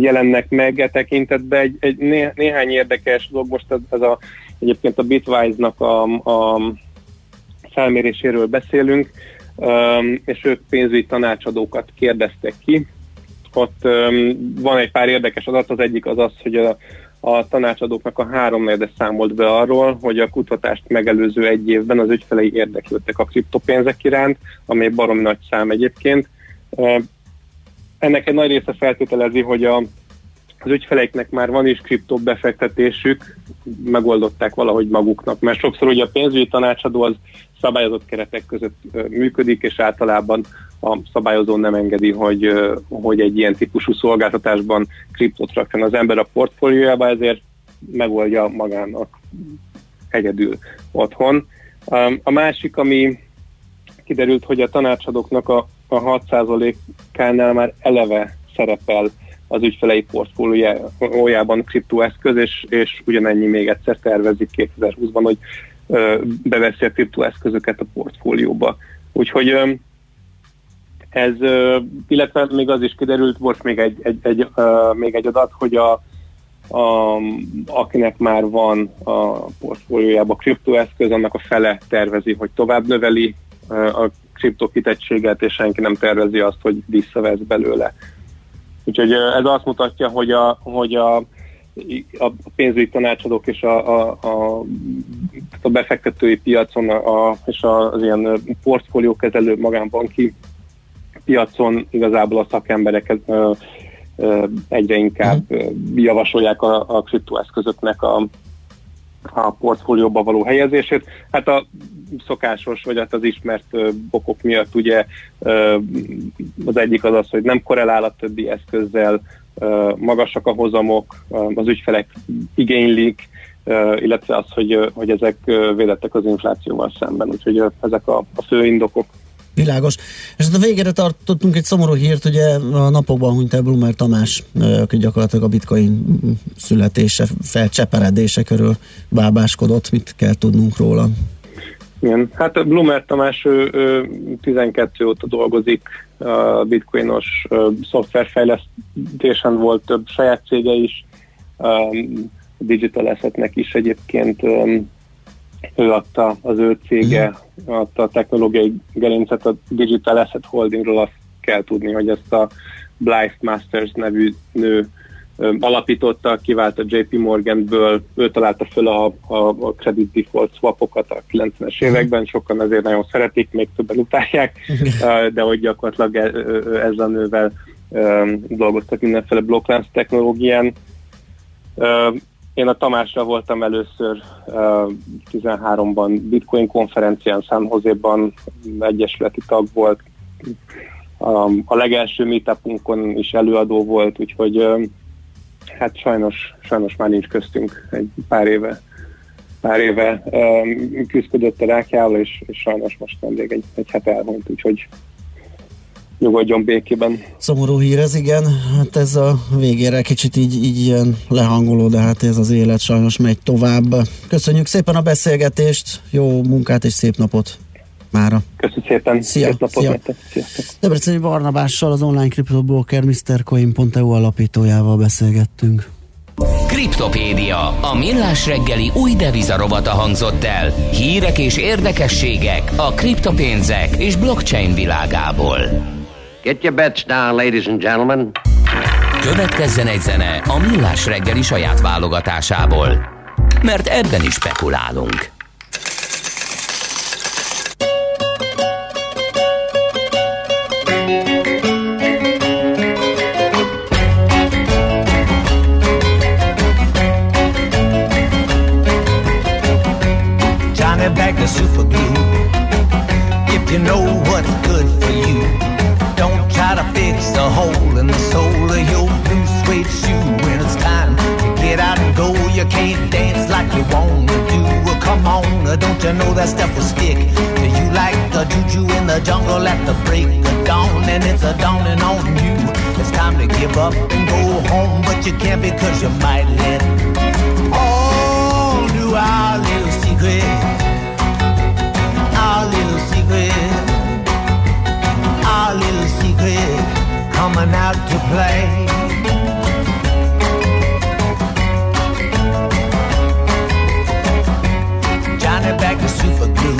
[SPEAKER 16] jelennek meg e tekintetben. Egy, egy né, néhány érdekes dolog, most ez, ez a, egyébként a Bitwise-nak a, a felméréséről beszélünk, um, és ők pénzügyi tanácsadókat kérdeztek ki. Ott um, van egy pár érdekes adat, az egyik az az, hogy a, a tanácsadóknak a háromnegyede számolt be arról, hogy a kutatást megelőző egy évben az ügyfelei érdeklődtek a kriptopénzek iránt, ami baromi nagy szám egyébként. Ennek egy nagy része feltételezi, hogy a, az ügyfeleiknek már van is kriptó befektetésük, megoldották valahogy maguknak, mert sokszor ugye a pénzügyi tanácsadó az szabályozott keretek között működik, és általában a szabályozó nem engedi, hogy, hogy egy ilyen típusú szolgáltatásban kriptót rakjon az ember a portfóliójába, ezért megoldja magának egyedül otthon. A másik, ami kiderült, hogy a tanácsadóknak a, a 6%-ánál már eleve szerepel az ügyfelei portfóliójában kriptoeszköz, és, és ugyanennyi még egyszer tervezik 2020-ban, hogy ö, beveszi a kriptoeszközöket a portfólióba. Úgyhogy ez, illetve még az is kiderült, most még egy, egy, egy, ö, még egy adat, hogy a, a, akinek már van a portfóliójában kriptoeszköz, annak a fele tervezi, hogy tovább növeli a kriptokitettséget, és senki nem tervezi azt, hogy visszavesz belőle. Úgyhogy ez azt mutatja, hogy a, hogy a, a pénzügyi tanácsadók és a, a, a, a befektetői piacon a, a, és az ilyen portfóliókezelő magánbanki piacon igazából a szakemberek ö, ö, egyre inkább ö, javasolják a, a kriptoeszközöknek a, a portfólióba való helyezését. Hát a szokásos, vagy hát az ismert ö, okok miatt ugye ö, az egyik az az, hogy nem korrelál a többi eszközzel, ö, magasak a hozamok, ö, az ügyfelek igénylik, ö, illetve az, hogy, ö, hogy ezek védettek az inflációval szemben. Úgyhogy ö, ezek a, a fő indokok.
[SPEAKER 3] Világos. És hát a végére tartottunk egy szomorú hírt, ugye a napokban hunyt el Blumer Tamás, aki gyakorlatilag a bitcoin születése, felcseperedése körül bábáskodott. Mit kell tudnunk róla?
[SPEAKER 16] Igen. Hát a Blumert Tamás ő, ő 12 óta dolgozik a bitcoinos szoftverfejlesztésen volt több saját cége is, um, Digital Assetnek is egyébként ő adta, az ő cége adta a technológiai gerincet a Digital Asset Holdingról, azt kell tudni, hogy ezt a Blythe Masters nevű nő ö, alapította, kivált a JP Morganből, ő találta föl a, a, a credit default swapokat a 90-es években, sokan ezért nagyon szeretik, még többen utálják, ö, de hogy gyakorlatilag e- ezzel a nővel dolgoztak mindenféle blokklánc technológián. Én a Tamásra voltam először ö, 13-ban Bitcoin konferencián, San Jose-ban egyesületi tag volt, a, a legelső meetupunkon is előadó volt, úgyhogy ö, hát sajnos, sajnos már nincs köztünk egy pár éve pár éve um, küzdött a rákjával, és, és sajnos most nemrég egy, egy hete elhunyt, úgyhogy nyugodjon békében.
[SPEAKER 3] Szomorú hír ez, igen. Hát ez a végére kicsit így, így ilyen lehangoló, de hát ez az élet sajnos megy tovább. Köszönjük szépen a beszélgetést, jó munkát és szép napot mára.
[SPEAKER 16] Köszönjük szépen,
[SPEAKER 3] Szia,
[SPEAKER 16] szép napot
[SPEAKER 3] szia.
[SPEAKER 16] Sziasztok.
[SPEAKER 3] Debreceni Barnabással, az online kriptobroker MrCoin.eu alapítójával beszélgettünk.
[SPEAKER 1] Kriptopédia, a millás reggeli új devizarobata hangzott el. Hírek és érdekességek a kriptopénzek és blockchain világából.
[SPEAKER 5] Get your bets down, ladies and gentlemen.
[SPEAKER 1] Következzen egy zene a millás reggeli saját válogatásából. Mert ebben is spekulálunk.
[SPEAKER 17] Johnny Bag the super glue. If you know a hole in the sole of your blue suede shoe. When it's time to get out and go, you can't dance like you want to do. Well, come on, uh, don't you know that stuff will stick? Do you like the juju in the jungle at the break of dawn? And it's a dawning on you. It's time to give up and go home, but you can't because you might let all knew our little secret coming out to play. Johnny back to super glue.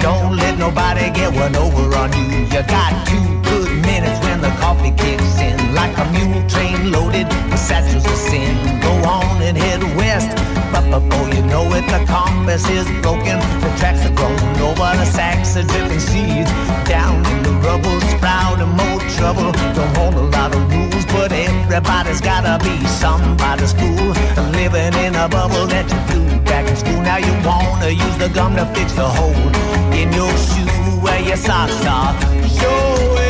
[SPEAKER 17] Don't let nobody get one over on you. You got two good minutes when the coffee kicks in. Like a mule train loaded with satchels of sin. Go on and head west. But before you know it, the compass is broken. The tracks are grown over the sacks of dripping seeds. Down in the rubble, sprouting everybody's gotta be somebody's fool. Living in a bubble that you blew back in school. Now you wanna use the gum to fix the hole in your shoe where your socks are. Showing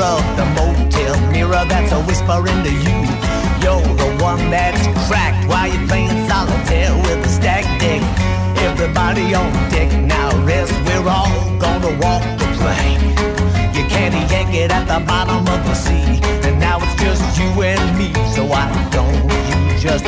[SPEAKER 17] of the motel mirror that's a whisper into you. You're the one that's cracked while you're playing solitaire with the stack deck. Everybody on deck now rest. We're all gonna walk the plank. You can't yank it at the bottom of the sea. And now it's just you and me. So why don't you just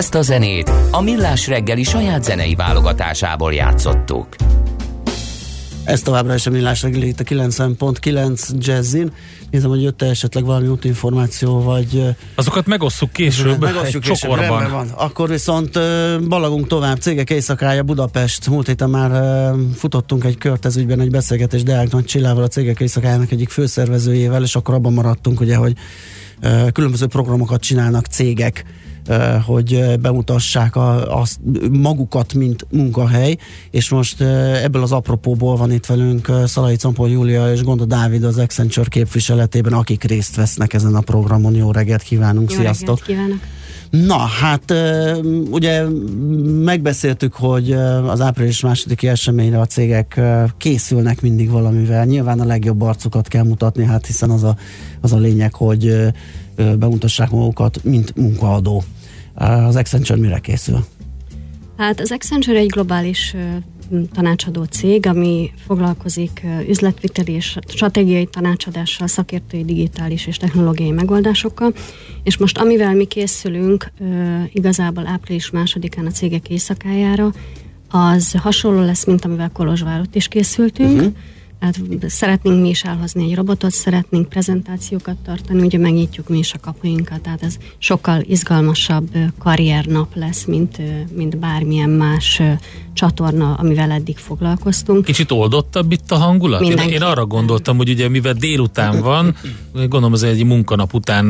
[SPEAKER 1] Ezt a zenét a Millás reggeli saját zenei válogatásából játszottuk.
[SPEAKER 3] Ez továbbra is a millás reggeli itt a 90.9 Jazzin. Nézem, hogy jött esetleg valami útinformáció, vagy...
[SPEAKER 4] Azokat megosszuk később
[SPEAKER 3] Megosztjuk
[SPEAKER 4] egy
[SPEAKER 3] később,
[SPEAKER 4] csokorban.
[SPEAKER 3] van. Akkor viszont balagunk tovább. Cégek éjszakája Budapest. Múlt héten már futottunk egy kört ez ügyben, egy beszélgetés Deák Nagy Csillával, a Cégek éjszakájának egyik főszervezőjével, és akkor abban maradtunk, ugye, hogy különböző programokat csinálnak cégek, hogy bemutassák a, a, magukat, mint munkahely, és most ebből az apropóból van itt velünk Szalai Campol Júlia és Gonda Dávid az Accenture képviseletében, akik részt vesznek ezen a programon. Jó reggelt kívánunk,
[SPEAKER 18] Jó
[SPEAKER 3] sziasztok!
[SPEAKER 18] reggelt kívánok!
[SPEAKER 3] Na, hát ugye megbeszéltük, hogy az április másodiki eseményre a cégek készülnek mindig valamivel. Nyilván a legjobb arcukat kell mutatni, hát hiszen az a, az a lényeg, hogy bemutassák magukat, mint munkaadó. Az Accenture mire készül?
[SPEAKER 18] Hát az Accenture egy globális tanácsadó cég, ami foglalkozik üzletviteli és stratégiai tanácsadással, szakértői digitális és technológiai megoldásokkal, és most amivel mi készülünk igazából április másodikán a cégek éjszakájára, az hasonló lesz, mint amivel Kolozsvárot is készültünk. Uh-huh. Hát szeretnénk mi is elhozni egy robotot, szeretnénk prezentációkat tartani, ugye megnyitjuk mi is a kapuinkat, tehát ez sokkal izgalmasabb karriernap lesz, mint, mint bármilyen más csatorna, amivel eddig foglalkoztunk.
[SPEAKER 4] Kicsit oldottabb itt a hangulat? Én,
[SPEAKER 18] Mindenki.
[SPEAKER 4] én arra gondoltam, hogy ugye mivel délután van, gondolom az egy munkanap után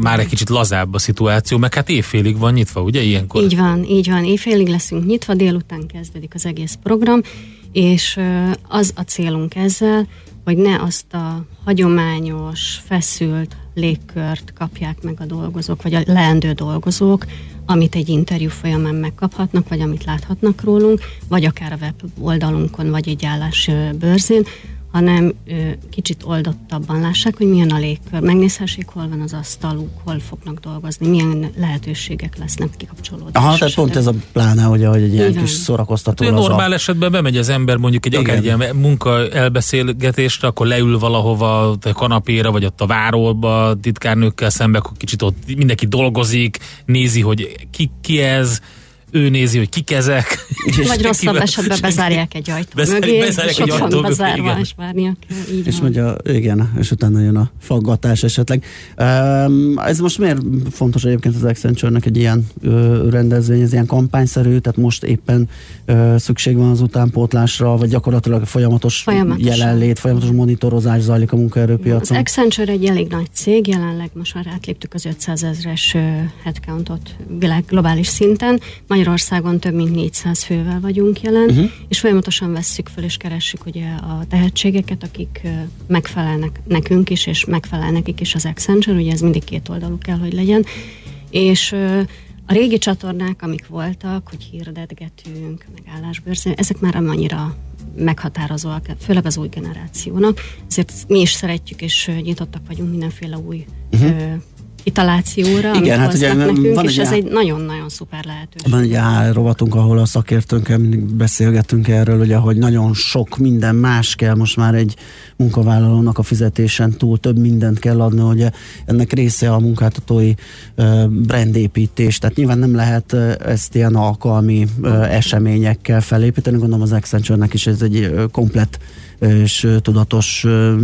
[SPEAKER 4] már egy kicsit lazább a szituáció, meg hát évfélig van nyitva, ugye ilyenkor?
[SPEAKER 18] Így van, így van. Éjfélig leszünk nyitva, délután kezdődik az egész program, és az a célunk ezzel, hogy ne azt a hagyományos, feszült légkört kapják meg a dolgozók, vagy a leendő dolgozók, amit egy interjú folyamán megkaphatnak, vagy amit láthatnak rólunk, vagy akár a web oldalunkon, vagy egy állás bőrzén, hanem ö, kicsit oldottabban lássák, hogy milyen a légkör. Megnézhessék, hol van az asztaluk, hol fognak dolgozni, milyen lehetőségek lesznek kikapcsolódni.
[SPEAKER 3] Aha, tehát pont ez a pláne, ugye, hogy egy ilyen
[SPEAKER 18] van.
[SPEAKER 3] kis szórakoztató
[SPEAKER 4] Hát, normál esetben bemegy az ember mondjuk egy akár egy ilyen munka elbeszélgetésre, akkor leül valahova a kanapéra, vagy ott a váróba titkárnőkkel szembe, akkor kicsit ott mindenki dolgozik, nézi, hogy ki, ki ez, ő nézi, hogy kik ezek.
[SPEAKER 18] Vagy rosszabb esetben bezárják egy ajtó
[SPEAKER 4] Bezár-
[SPEAKER 18] mögé,
[SPEAKER 4] bezárják
[SPEAKER 18] és
[SPEAKER 4] egy
[SPEAKER 18] ott van
[SPEAKER 4] ajtó mögé,
[SPEAKER 18] bezárva,
[SPEAKER 4] igen.
[SPEAKER 18] és várnia kell. Így
[SPEAKER 3] És
[SPEAKER 18] van.
[SPEAKER 3] megy a, igen, és utána jön a faggatás esetleg. Um, ez most miért fontos egyébként az Accenture-nek egy ilyen ö, rendezvény, ez ilyen kampányszerű, tehát most éppen ö, szükség van az utánpótlásra, vagy gyakorlatilag folyamatos
[SPEAKER 18] Folyamatosan.
[SPEAKER 3] jelenlét, folyamatos monitorozás zajlik a
[SPEAKER 18] Az
[SPEAKER 3] munkaerőpiacon.
[SPEAKER 18] Accenture egy elég nagy cég, jelenleg most már átléptük az 500 ezres headcountot világ globális szinten. Magyarországon több mint 400 fővel vagyunk jelen, uh-huh. és folyamatosan vesszük föl és keressük ugye a tehetségeket, akik megfelelnek nekünk is, és megfelel nekik is az Accenture, ugye ez mindig két oldalú kell, hogy legyen. És a régi csatornák, amik voltak, hogy hirdetgetünk, meg állásbőrzén, ezek már annyira meghatározóak, főleg az új generációnak. Ezért mi is szeretjük, és nyitottak vagyunk mindenféle új uh-huh. Italációra,
[SPEAKER 3] Igen, hát ugye
[SPEAKER 18] nekünk,
[SPEAKER 3] van
[SPEAKER 18] és
[SPEAKER 3] egy
[SPEAKER 18] ez
[SPEAKER 3] á-
[SPEAKER 18] egy nagyon-nagyon szuper lehetőség.
[SPEAKER 3] Van egy rovatunk, ahol a szakértőnkkel mindig beszélgetünk erről, ugye, hogy nagyon sok minden más kell. Most már egy munkavállalónak a fizetésen túl, több mindent kell adni, ugye ennek része a munkáltatói brandépítés, tehát nyilván nem lehet ezt ilyen alkalmi eseményekkel felépíteni, gondolom az Accenture-nek is ez egy komplet és tudatos ö,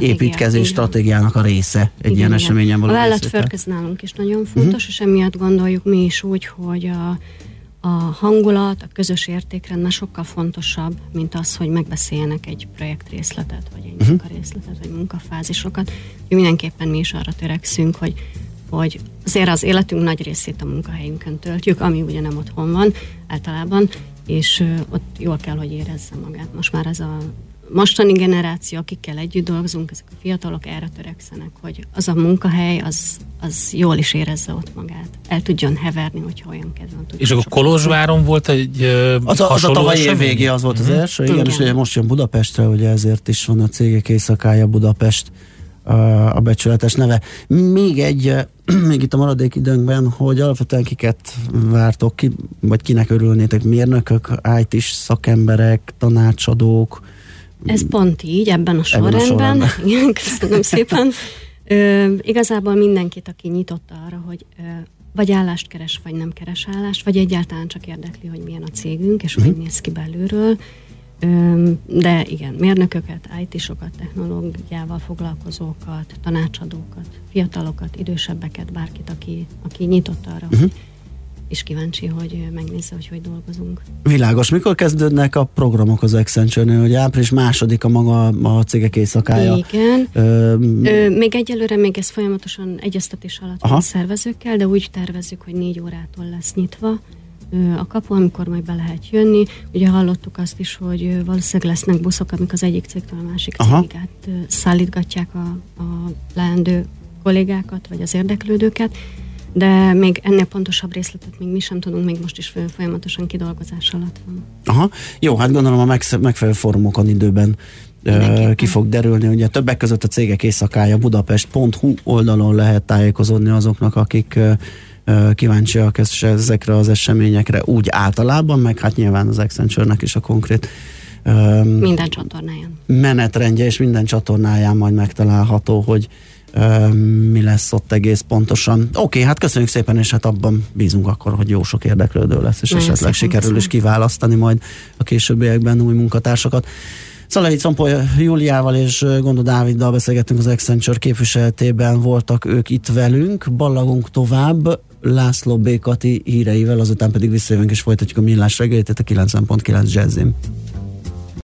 [SPEAKER 3] építkezés
[SPEAKER 18] van.
[SPEAKER 3] stratégiának a része egy
[SPEAKER 18] Igen,
[SPEAKER 3] ilyen
[SPEAKER 18] igen.
[SPEAKER 3] eseményen való
[SPEAKER 18] A
[SPEAKER 3] részvétel.
[SPEAKER 18] vállalatförköz nálunk is nagyon fontos, és emiatt gondoljuk mi is úgy, hogy a, a hangulat, a közös értékrend sokkal fontosabb, mint az, hogy megbeszéljenek egy projektrészletet, vagy egy
[SPEAKER 19] Mhm.
[SPEAKER 18] munkarészletet, vagy munkafázisokat. Mindenképpen mi is arra törekszünk, hogy hogy azért az életünk nagy részét a munkahelyünkön töltjük, ami ugye nem otthon van általában, és ott jól kell, hogy érezze magát. Most már ez a mostani generáció, akikkel együtt dolgozunk, ezek a fiatalok erre törekszenek, hogy az a munkahely, az, az jól is érezze ott magát. El tudjon heverni, hogyha olyan kedven tud.
[SPEAKER 4] És akkor Kolozsváron volt egy
[SPEAKER 3] Az a, az a tavalyi év végé az volt az
[SPEAKER 4] Mhm.
[SPEAKER 3] első, igen, és ugye most jön Budapestre, ugye ezért is van a cégek éjszakája Budapest a becsületes neve. Még egy, [clears throat] még itt a maradék időnkben, hogy alapvetően kiket vártok ki, vagy kinek örülnétek, mérnökök, IT-s szakemberek, tanácsadók,
[SPEAKER 18] Ez pont így, ebben a
[SPEAKER 3] Ebben a
[SPEAKER 18] sorrendben. [laughs] Igen, köszönöm szépen. Ö, igazából mindenkit, aki nyitott arra, hogy ö, vagy állást keres, vagy nem keres állást, vagy egyáltalán csak érdekli, hogy milyen a cégünk, és hogy néz ki belülről. Öm, De igen, mérnököket, IT-sokat, technológiával foglalkozókat, tanácsadókat, fiatalokat, idősebbeket, bárkit, aki, aki nyitott arra,
[SPEAKER 3] Mhm.
[SPEAKER 18] uh-huh. És kíváncsi, hogy megnézze, hogy hogy dolgozunk.
[SPEAKER 3] Világos. Mikor kezdődnek a programok az Accenture-nél? Hogy április második a maga a cégek éjszakája.
[SPEAKER 18] Igen.
[SPEAKER 3] Ö,
[SPEAKER 18] Ö, még egyelőre még ez folyamatosan egyeztetés alatt
[SPEAKER 3] Aha.
[SPEAKER 18] a szervezőkkel, de úgy tervezzük, hogy négy órától lesz nyitva a kapu, amikor majd be lehet jönni. Ugye hallottuk azt is, hogy valószínűleg lesznek buszok, amik az egyik cégtől a másik
[SPEAKER 3] Aha.
[SPEAKER 18] cégig át szállítgatják a, a leendő kollégákat, vagy az érdeklődőket, de még ennél pontosabb részletet még mi sem tudunk, még most is folyamatosan kidolgozás alatt van.
[SPEAKER 3] Aha. Jó, hát gondolom a megsz- megfelelő fórumokon időben ö, ki fog derülni. Ugye többek között a cégek éjszakája budapest.hu oldalon lehet tájékozódni azoknak, akik kíváncsiak ez- ezekre az eseményekre úgy általában, meg hát nyilván az Accenture-nek is a konkrét
[SPEAKER 18] Minden csatornáján.
[SPEAKER 3] menetrendje és minden csatornáján majd megtalálható, hogy mi lesz ott egész pontosan. Oké, hát köszönjük szépen, és hát abban bízunk akkor, hogy jó sok érdeklődő lesz, és
[SPEAKER 18] Nagyon
[SPEAKER 3] esetleg
[SPEAKER 18] szépen
[SPEAKER 3] sikerül is kiválasztani majd a későbbiekben új munkatársakat. Szalai Compó Júliával és Gonda Dáviddal beszélgettünk az Accenture képviseletében, voltak ők itt velünk, ballagunk tovább, László Békati híreivel, azután pedig visszajövünk és folytatjuk a millás reggelit, a 90.9 Jazzin.